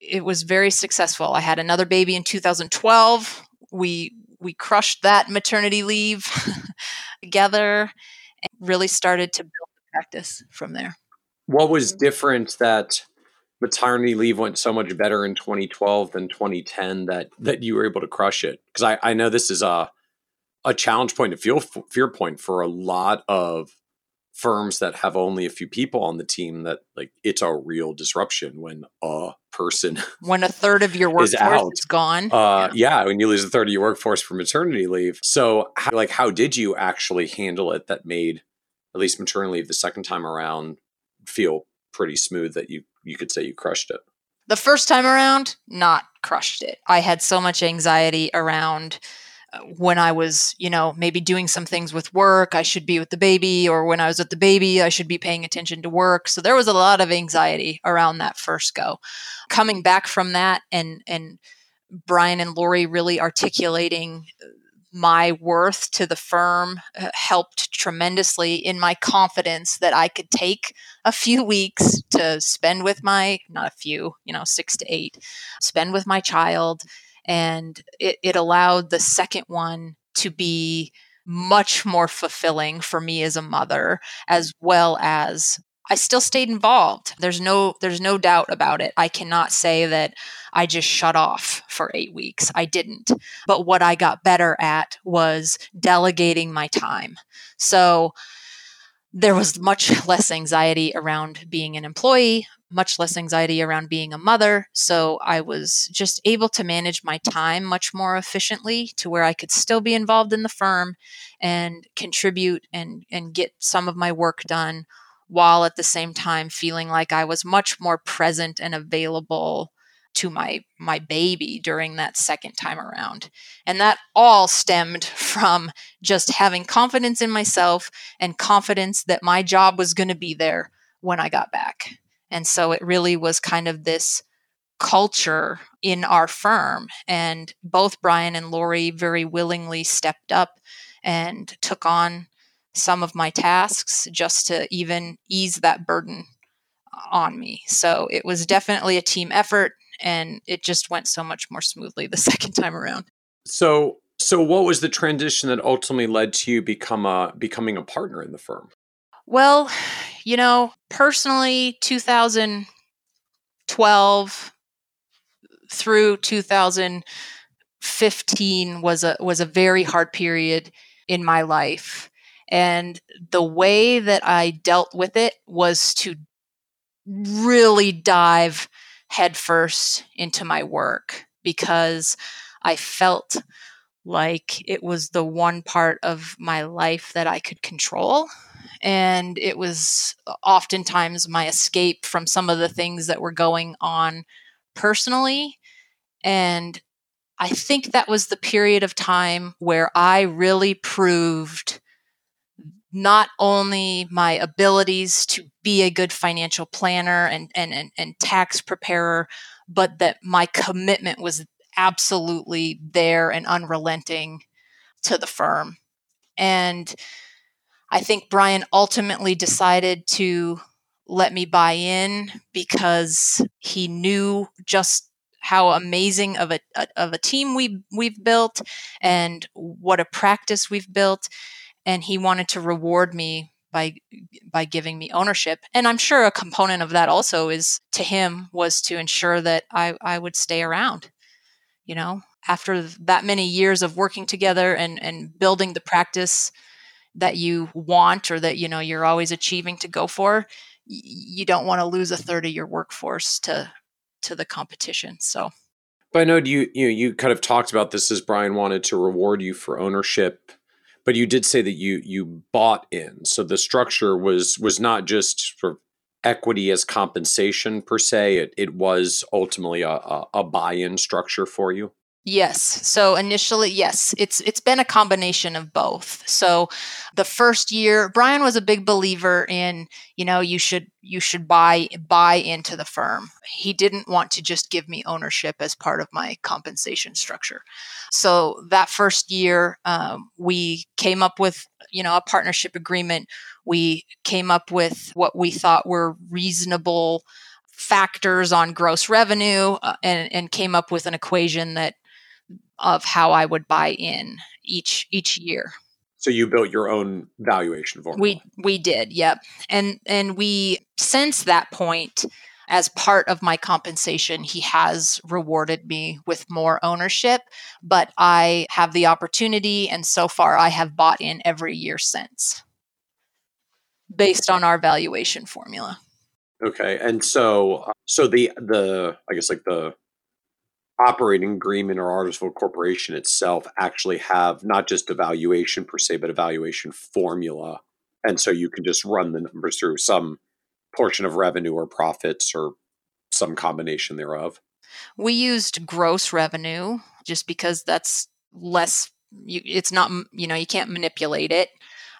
It was very successful. I had another baby in 2012. We we crushed that maternity leave together really started to build the practice from there. What was mm-hmm. different that maternity leave went so much better in 2012 than 2010 that that you were able to crush it because I, I know this is a a challenge point a fear, fear point for a lot of firms that have only a few people on the team that like it's a real disruption when a person when a third of your workforce is, out. is gone uh, yeah. yeah when you lose a third of your workforce for maternity leave so how, like how did you actually handle it that made at least maternity leave the second time around feel pretty smooth that you you could say you crushed it. The first time around, not crushed it. I had so much anxiety around when I was, you know, maybe doing some things with work, I should be with the baby, or when I was with the baby, I should be paying attention to work. So there was a lot of anxiety around that first go. Coming back from that and and Brian and Lori really articulating my worth to the firm uh, helped tremendously in my confidence that I could take a few weeks to spend with my, not a few, you know, six to eight, spend with my child and it, it allowed the second one to be much more fulfilling for me as a mother as well as I still stayed involved. There's no there's no doubt about it. I cannot say that I just shut off for 8 weeks. I didn't. But what I got better at was delegating my time. So there was much less anxiety around being an employee much less anxiety around being a mother. So I was just able to manage my time much more efficiently to where I could still be involved in the firm and contribute and, and get some of my work done while at the same time feeling like I was much more present and available to my my baby during that second time around. And that all stemmed from just having confidence in myself and confidence that my job was going to be there when I got back. And so it really was kind of this culture in our firm. And both Brian and Lori very willingly stepped up and took on some of my tasks just to even ease that burden uh, on me. So it was definitely a team effort and it just went so much more smoothly the second time around. So so what was the transition that ultimately led to you become a becoming a partner in the firm? Well, you know, personally, 2012 through 2015 was a was a very hard period in my life. And the way that I dealt with it was to really dive headfirst into my work because I felt like it was the one part of my life that I could control. And it was oftentimes my escape from some of the things that were going on personally. And I think that was the period of time where I really proved not only my abilities to be a good financial planner and, and, and, and, tax preparer, but that my commitment was absolutely there and unrelenting to the firm. And I think Brian ultimately decided to let me buy in because he knew just how amazing of a, of a team we we've built and what a practice we've built and he wanted to reward me by by giving me ownership. And i'm sure a component of that also is to him was to ensure that i i would stay around you know? After that many years of working together and and building the practice that you want or that you know you're always achieving to go for you don't want to lose a third of your workforce to to the competition so. But i know you you you kind of talked about this as brian wanted to reward you for ownership but you did say that you you bought in. So the structure was was not just for equity as compensation per se. It, it was ultimately a, a, a buy-in structure for you Yes. So initially, yes, it's it's been a combination of both. So the first year, Brian was a big believer in, you know, you should you should buy buy into the firm. He didn't want to just give me ownership as part of my compensation structure. So that first year, um, we came up with, you know, a partnership agreement. We came up with what we thought were reasonable factors on gross revenue uh, and, and came up with an equation that of how I would buy in each each year. So you built your own valuation formula. We we did, yep. And and we since that point as part of my compensation, he has rewarded me with more ownership, but I have the opportunity and so far I have bought in every year since based on our valuation formula. Okay. And so so the the I guess like the operating agreement or artificial corporation itself actually have not just a valuation per se, but a valuation formula. And so you can just run the numbers through some portion of revenue or profits or some combination thereof. We used gross revenue just because that's less you, it's not you know you can't manipulate it.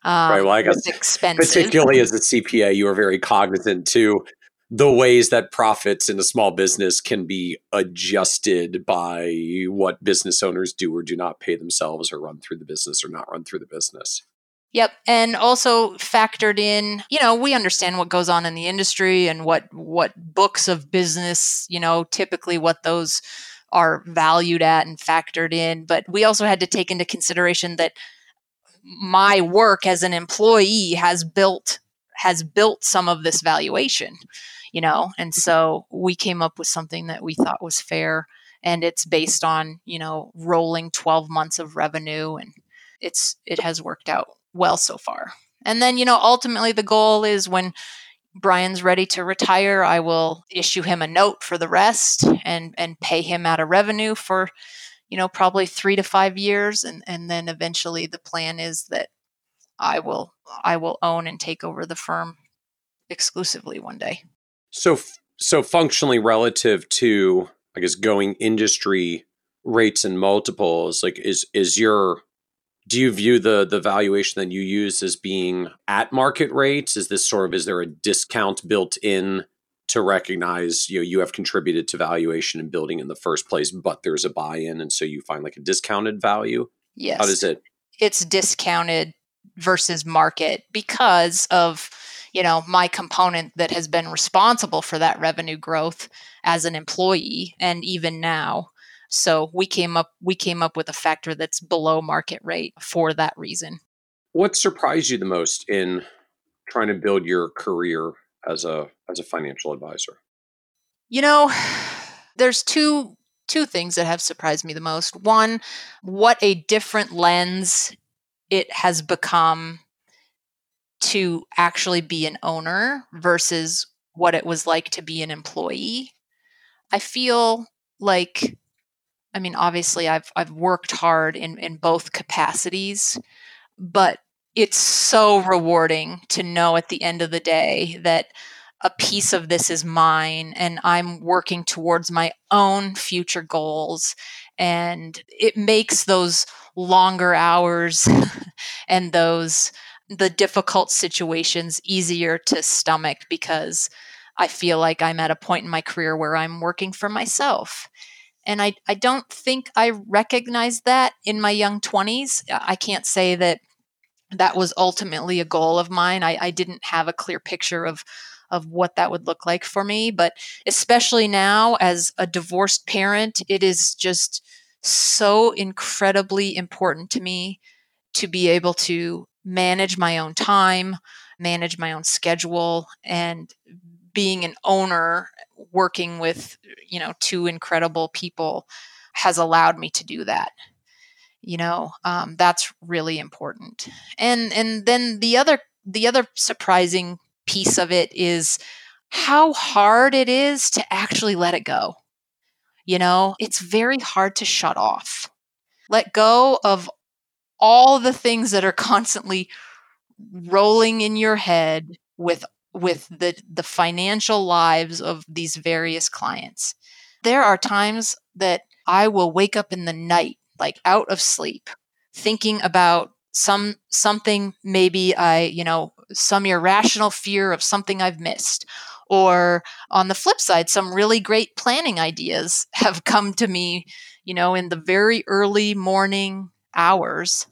Um, right. Well, I guess expensive. particularly as a CPA, you are very cognizant to the ways that profits in a small business can be adjusted by what business owners do or do not pay themselves or run through the business or not run through the business. Yep. And also factored in, you know, we understand what goes on in the industry and what what books of business, you know, typically what those are valued at and factored in, but we also had to take into consideration that my work as an employee has built has built some of this valuation you know and mm-hmm. so we came up with something that we thought was fair and it's based on you know rolling 12 months of revenue and it's it has worked out well so far and then you know ultimately the goal is when Brian's ready to retire, I will issue him a note for the rest and and pay him out of revenue for, you know, probably three to five years, and and then eventually the plan is that I will I will own and take over the firm exclusively one day. So so functionally relative to I guess going industry rates and multiples, like is is your do you view the the valuation that you use as being at market rates? Is this sort of is there a discount built in to recognize you know you have contributed to valuation and building in the first place, but there's a buy-in, and so you find like a discounted value? Yes. How does it? It's discounted versus market because of you know my component that has been responsible for that revenue growth as an employee and even now so we came up we came up with a factor that's below market rate for that reason. What surprised you the most in trying to build your career as a as a financial advisor? You know, there's two two things that have surprised me the most. One, what a different lens it has become to actually be an owner versus what it was like to be an employee. I feel like I mean, obviously, I've I've worked hard in in both capacities, but it's so rewarding to know at the end of the day that a piece of this is mine and I'm working towards my own future goals. And it makes those longer hours and those the difficult situations easier to stomach because I feel like I'm at a point in my career where I'm working for myself and I, I don't think I recognized that in my young 20s. I can't say that that was ultimately a goal of mine. I, I didn't have a clear picture of of what that would look like for me. But especially now as a divorced parent, it is just so incredibly important to me to be able to manage my own time, manage my own schedule, and being an owner working with you know two incredible people has allowed me to do that you know? Um, that's really important. And and then the other the other surprising piece of it is how hard it is to actually let it go. You know it's very hard to shut off. Let go of all the things that are constantly rolling in your head with with the the financial lives of these various clients. There are times that I will wake up in the night like out of sleep thinking about some something maybe I, you know, some irrational fear of something I've missed or on the flip side some really great planning ideas have come to me, you know, in the very early morning hours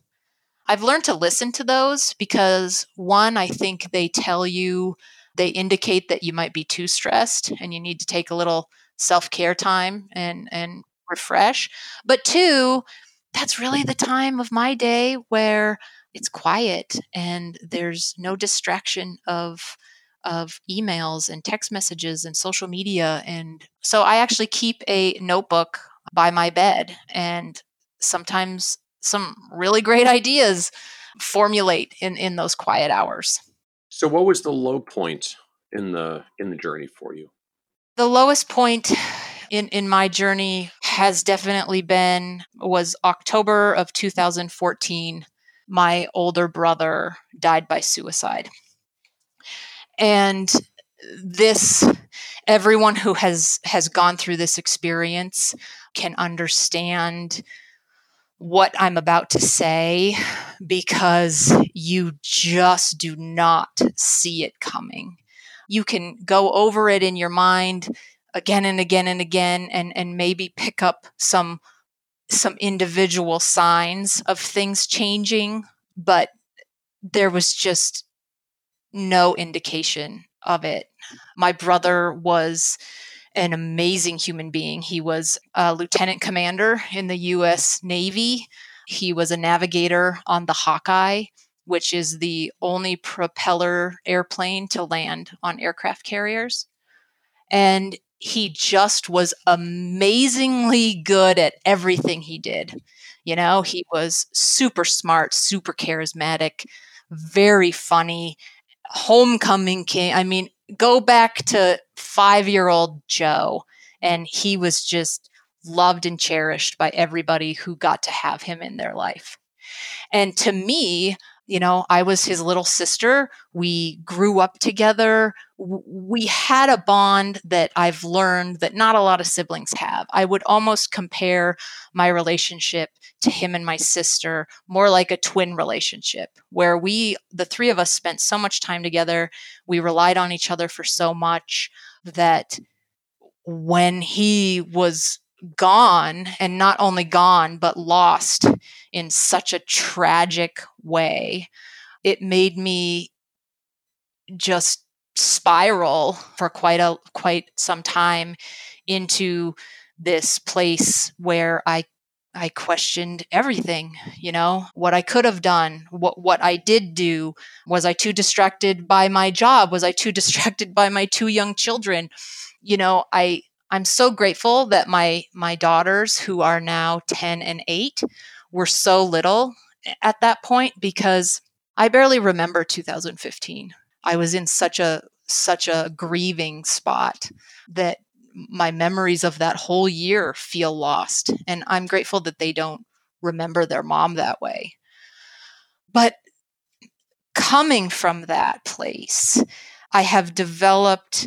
I've learned to listen to those because one, I think they tell you, they indicate that you might be too stressed and you need to take a little self care time and, and refresh. But two, that's really the time of my day where it's quiet and there's no distraction of of emails and text messages and social media and so I actually keep a notebook by my bed and sometimes some really great ideas formulate in in those quiet hours. So what was the low point in the in the journey for you? The lowest point in in my journey has definitely been was October of 2014. My older brother died by suicide. And this everyone who has has gone through this experience can understand what I'm about to say because you just do not see it coming. You can go over it in your mind again and again and again and, and maybe pick up some some individual signs of things changing, but there was just no indication of it. My brother was an amazing human being. He was a lieutenant commander in the U.S. Navy. He was a navigator on the Hawkeye, which is the only propeller airplane to land on aircraft carriers. And he just was amazingly good at everything he did. You know, he was super smart, super charismatic, very funny, homecoming king. I mean, go back to five year old Joe, and he was just loved and cherished by everybody who got to have him in their life. And to me, you know, I was his little sister. We grew up together. We had a bond that I've learned that not a lot of siblings have. I would almost compare my relationship to him and my sister more like a twin relationship where we, the three of us, spent so much time together. We relied on each other for so much that when he was gone and not only gone but lost in such a tragic way. It made me just spiral for quite a quite some time into this place where i i questioned everything you know? What i could have done what what i did do. Was i too distracted by my job? Was i too distracted by my two young children? You know i I'm so grateful that my my daughters who are now 10 and 8 were so little at that point because I barely remember 2015. I was in such a such a grieving spot that my memories of that whole year feel lost and I'm grateful that they don't remember their mom that way. But coming from that place, I have developed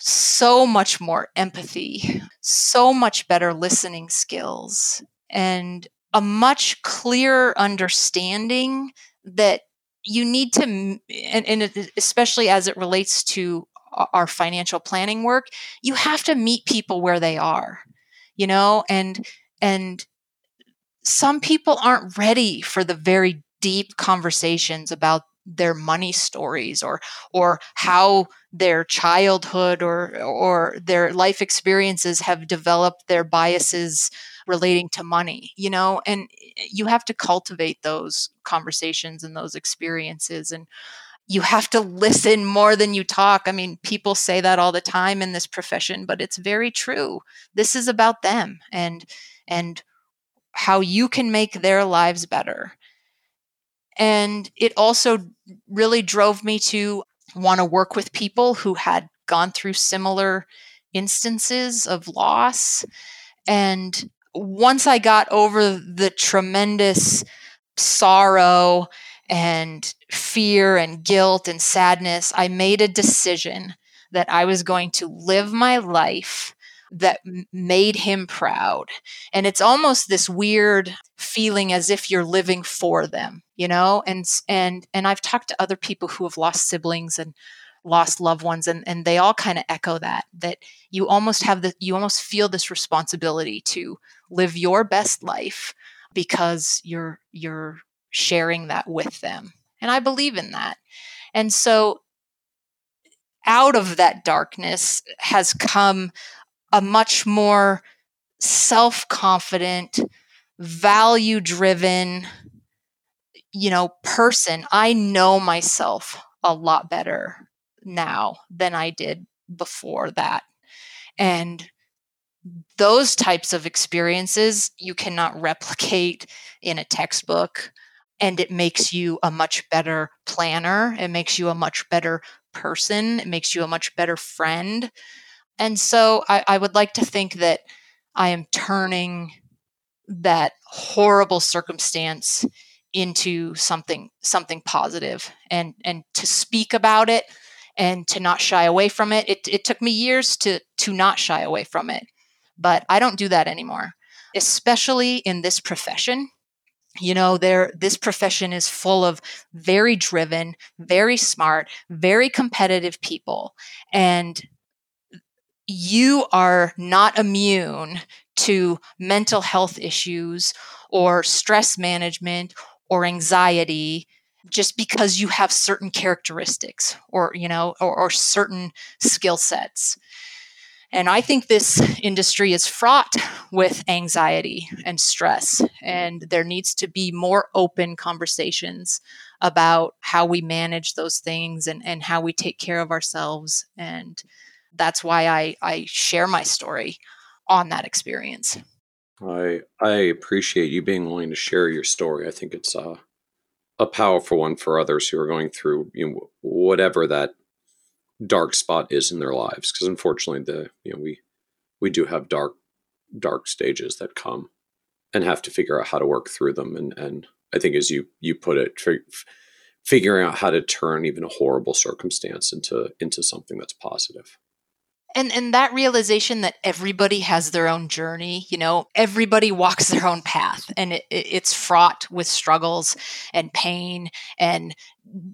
so much more empathy, so much better listening skills, and a much clearer understanding that you need to, and, and especially as it relates to our financial planning work, you have to meet people where they are, you know, and, and, some people aren't ready for the very deep conversations about their money stories or or how their childhood or or their life experiences have developed their biases relating to money you know? And eh, you have to cultivate those conversations and those experiences and you have to listen more than you talk. I mean people say that all the time in this profession but it's very true. This is about them and and how you can make their lives better and it also really drove me to want to work with people who had gone through similar instances of loss. And once I got over the tremendous sorrow and fear and guilt and sadness, I made a decision that I was going to live my life that made him proud. And it's almost this weird feeling as if you're living for them, you know? And and and I've talked to other people who have lost siblings and lost loved ones and and they all kind of echo that that you almost have the you almost feel this responsibility to live your best life because you're you're sharing that with them. And I believe in that. And so out of that darkness has come a much more self confident, value driven, you know, person. I know myself a lot better now than I did before that. And those types of experiences you cannot replicate in a textbook. And it makes you a much better planner. It makes you a much better person. It makes you a much better friend. And so I, I would like to think that I am turning that horrible circumstance into something something positive and and to speak about it and to not shy away from it. It it took me years to to not shy away from it. But I don't do that anymore. especially in this profession. You know, there this profession is full of very driven, very smart, very competitive people. And you are not immune to mental health issues or stress management or anxiety just because you have certain characteristics or you know or, or certain skill sets. And i think this industry is fraught with anxiety and stress and there needs to be more open conversations about how we manage those things and, and how we take care of ourselves and that's why i, I share my story on that experience I I appreciate you being willing to share your story. I think it's uh, a powerful one for others who are going through you know whatever that dark spot is in their lives. Because unfortunately, the you know we we do have dark dark stages that come and have to figure out how to work through them. And and I think as you you put it, figuring out how to turn even a horrible circumstance into into something that's positive and and that realization that everybody has their own journey you know everybody walks their own path. And it, it's fraught with struggles and pain. And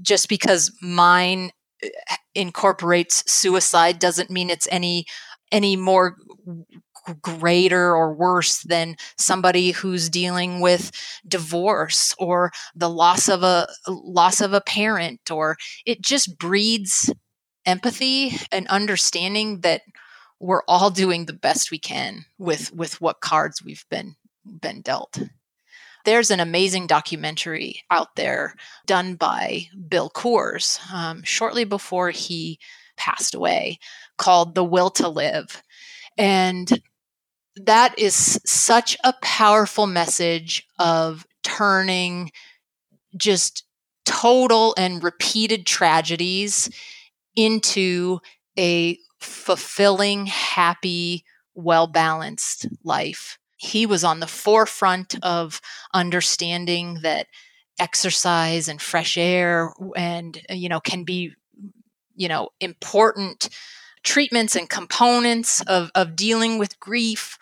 just because mine uh, incorporates suicide doesn't mean it's any any more greater or worse than somebody who's dealing with divorce or the loss of a loss of a parent or it just breeds empathy and understanding that we're all doing the best we can with with what cards we've been been dealt. There's an amazing documentary out there done by bill coors um, shortly before he passed away called the will to live. And that is such a powerful message of turning just total and repeated tragedies into a fulfilling, happy, well balanced life. He was on the forefront of understanding that exercise and fresh air and uh, you know can be you know important treatments and components of, of dealing with grief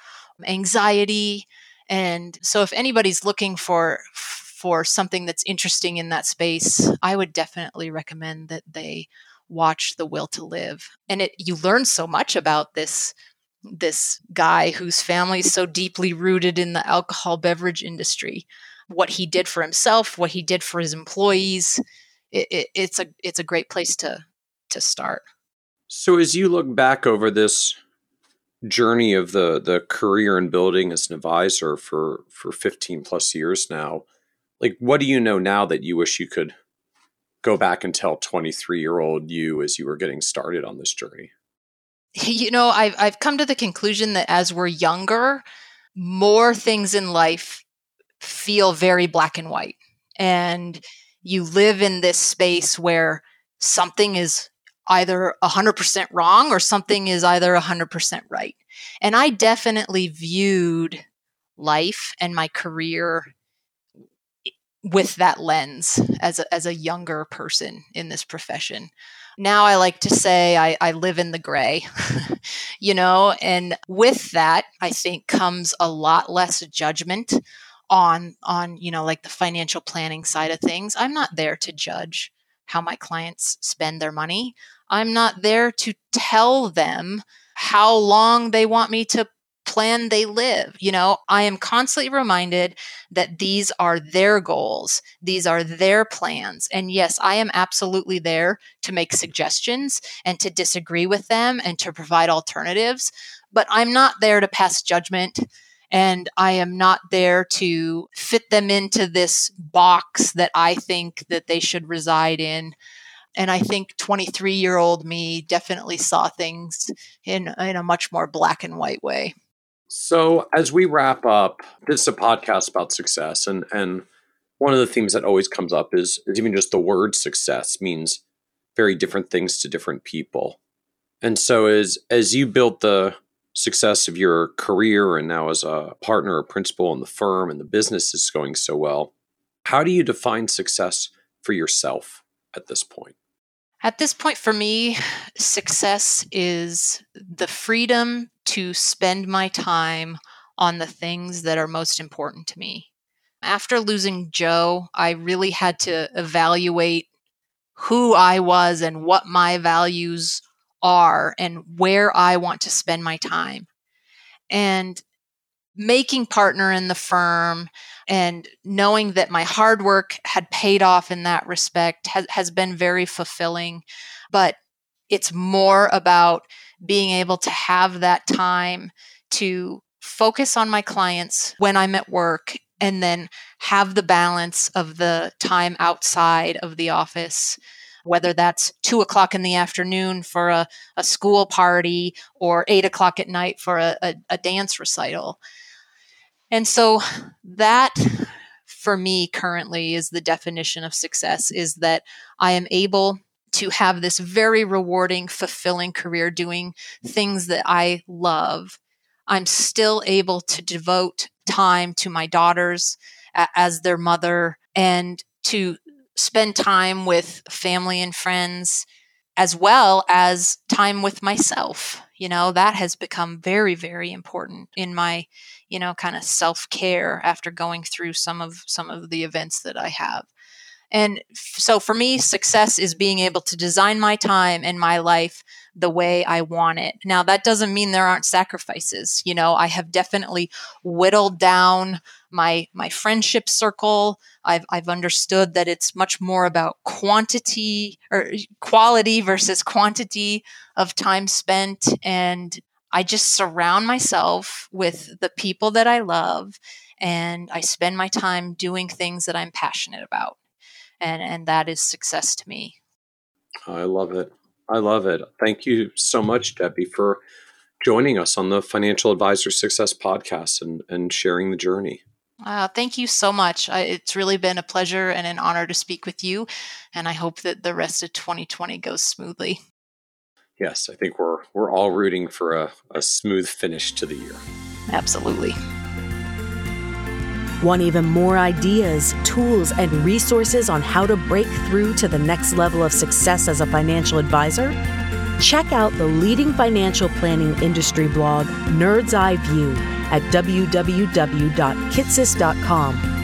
anxiety and so if anybody's looking for for something that's interesting in that space i would definitely recommend that they watch The Will to Live. And it you learn so much about this this guy whose family is so deeply rooted in the alcohol beverage industry, what he did for himself, what he did for his employees. It, it, it's a it's a great place to to start. So as you look back over this journey of the the career and building as an advisor for for 15 plus years now, like what do you know now that you wish you could go back and tell 23 year old you as you were getting started on this journey? You know, I've, I've come to the conclusion that as we're younger, more things in life feel very black and white. And you live in this space where something is either 100% wrong or something is either 100% right. And I definitely viewed life and my career with that lens as a, as a younger person in this profession. Now I like to say I, I live in the gray, you know, and with that, I think comes a lot less judgment on on you know like the financial planning side of things i'm not there to judge how my clients spend their money i'm not there to tell them how long they want me to plan they live. You know, I am constantly reminded that these are their goals, these are their plans. And yes, I am absolutely there to make suggestions and to disagree with them and to provide alternatives, but I'm not there to pass judgment. And I am not there to fit them into this box that I think that they should reside in and I think 23 year old me definitely saw things in in a much more black and white way. So as we wrap up, this is a podcast about success, and and one of the themes that always comes up is, is even just the word success means very different things to different people. And so as as you built the success of your career and now as a partner or principal in the firm and the business is going so well, how do you define success for yourself at this point? At this point, for me, success is the freedom to spend my time on the things that are most important to me. After losing Joe, I really had to evaluate who I was and what my values are and where I want to spend my time. And making partner in the firm and knowing that my hard work had paid off in that respect has, has been very fulfilling. But it's more about being able to have that time to focus on my clients when I'm at work and then have the balance of the time outside of the office whether that's two o'clock in the afternoon for a, a school party or eight o'clock at night for a, a, a dance recital. And so that for me currently is the definition of success is that I am able to have this very rewarding, fulfilling career doing things that I love. I'm still able to devote time to my daughters as their mother and to spend time with family and friends as well as time with myself. You know, that has become very, very important in my you know kind of self-care after going through some of some of the events that i have. And so for me success is being able to design my time and my life the way i want it. Now that doesn't mean there aren't sacrifices you know i have definitely whittled down my my friendship circle. I've i've understood that it's much more about quantity or quality versus quantity of time spent and I just surround myself with the people that I love and I spend my time doing things that I'm passionate about. And and that is success to me. I love it. I love it. Thank you so much, Debbie, for joining us on the Financial Advisor Success Podcast and, and sharing the journey. Uh, thank you so much. I, it's really been a pleasure and an honor to speak with you. And I hope that the rest of 2020 goes smoothly yes, I think we're we're all rooting for a, a smooth finish to the year. Absolutely. Want even more ideas, tools, and resources on how to break through to the next level of success as a financial advisor? Check out the leading financial planning industry blog, Nerd's Eye View, at www.kitces.com,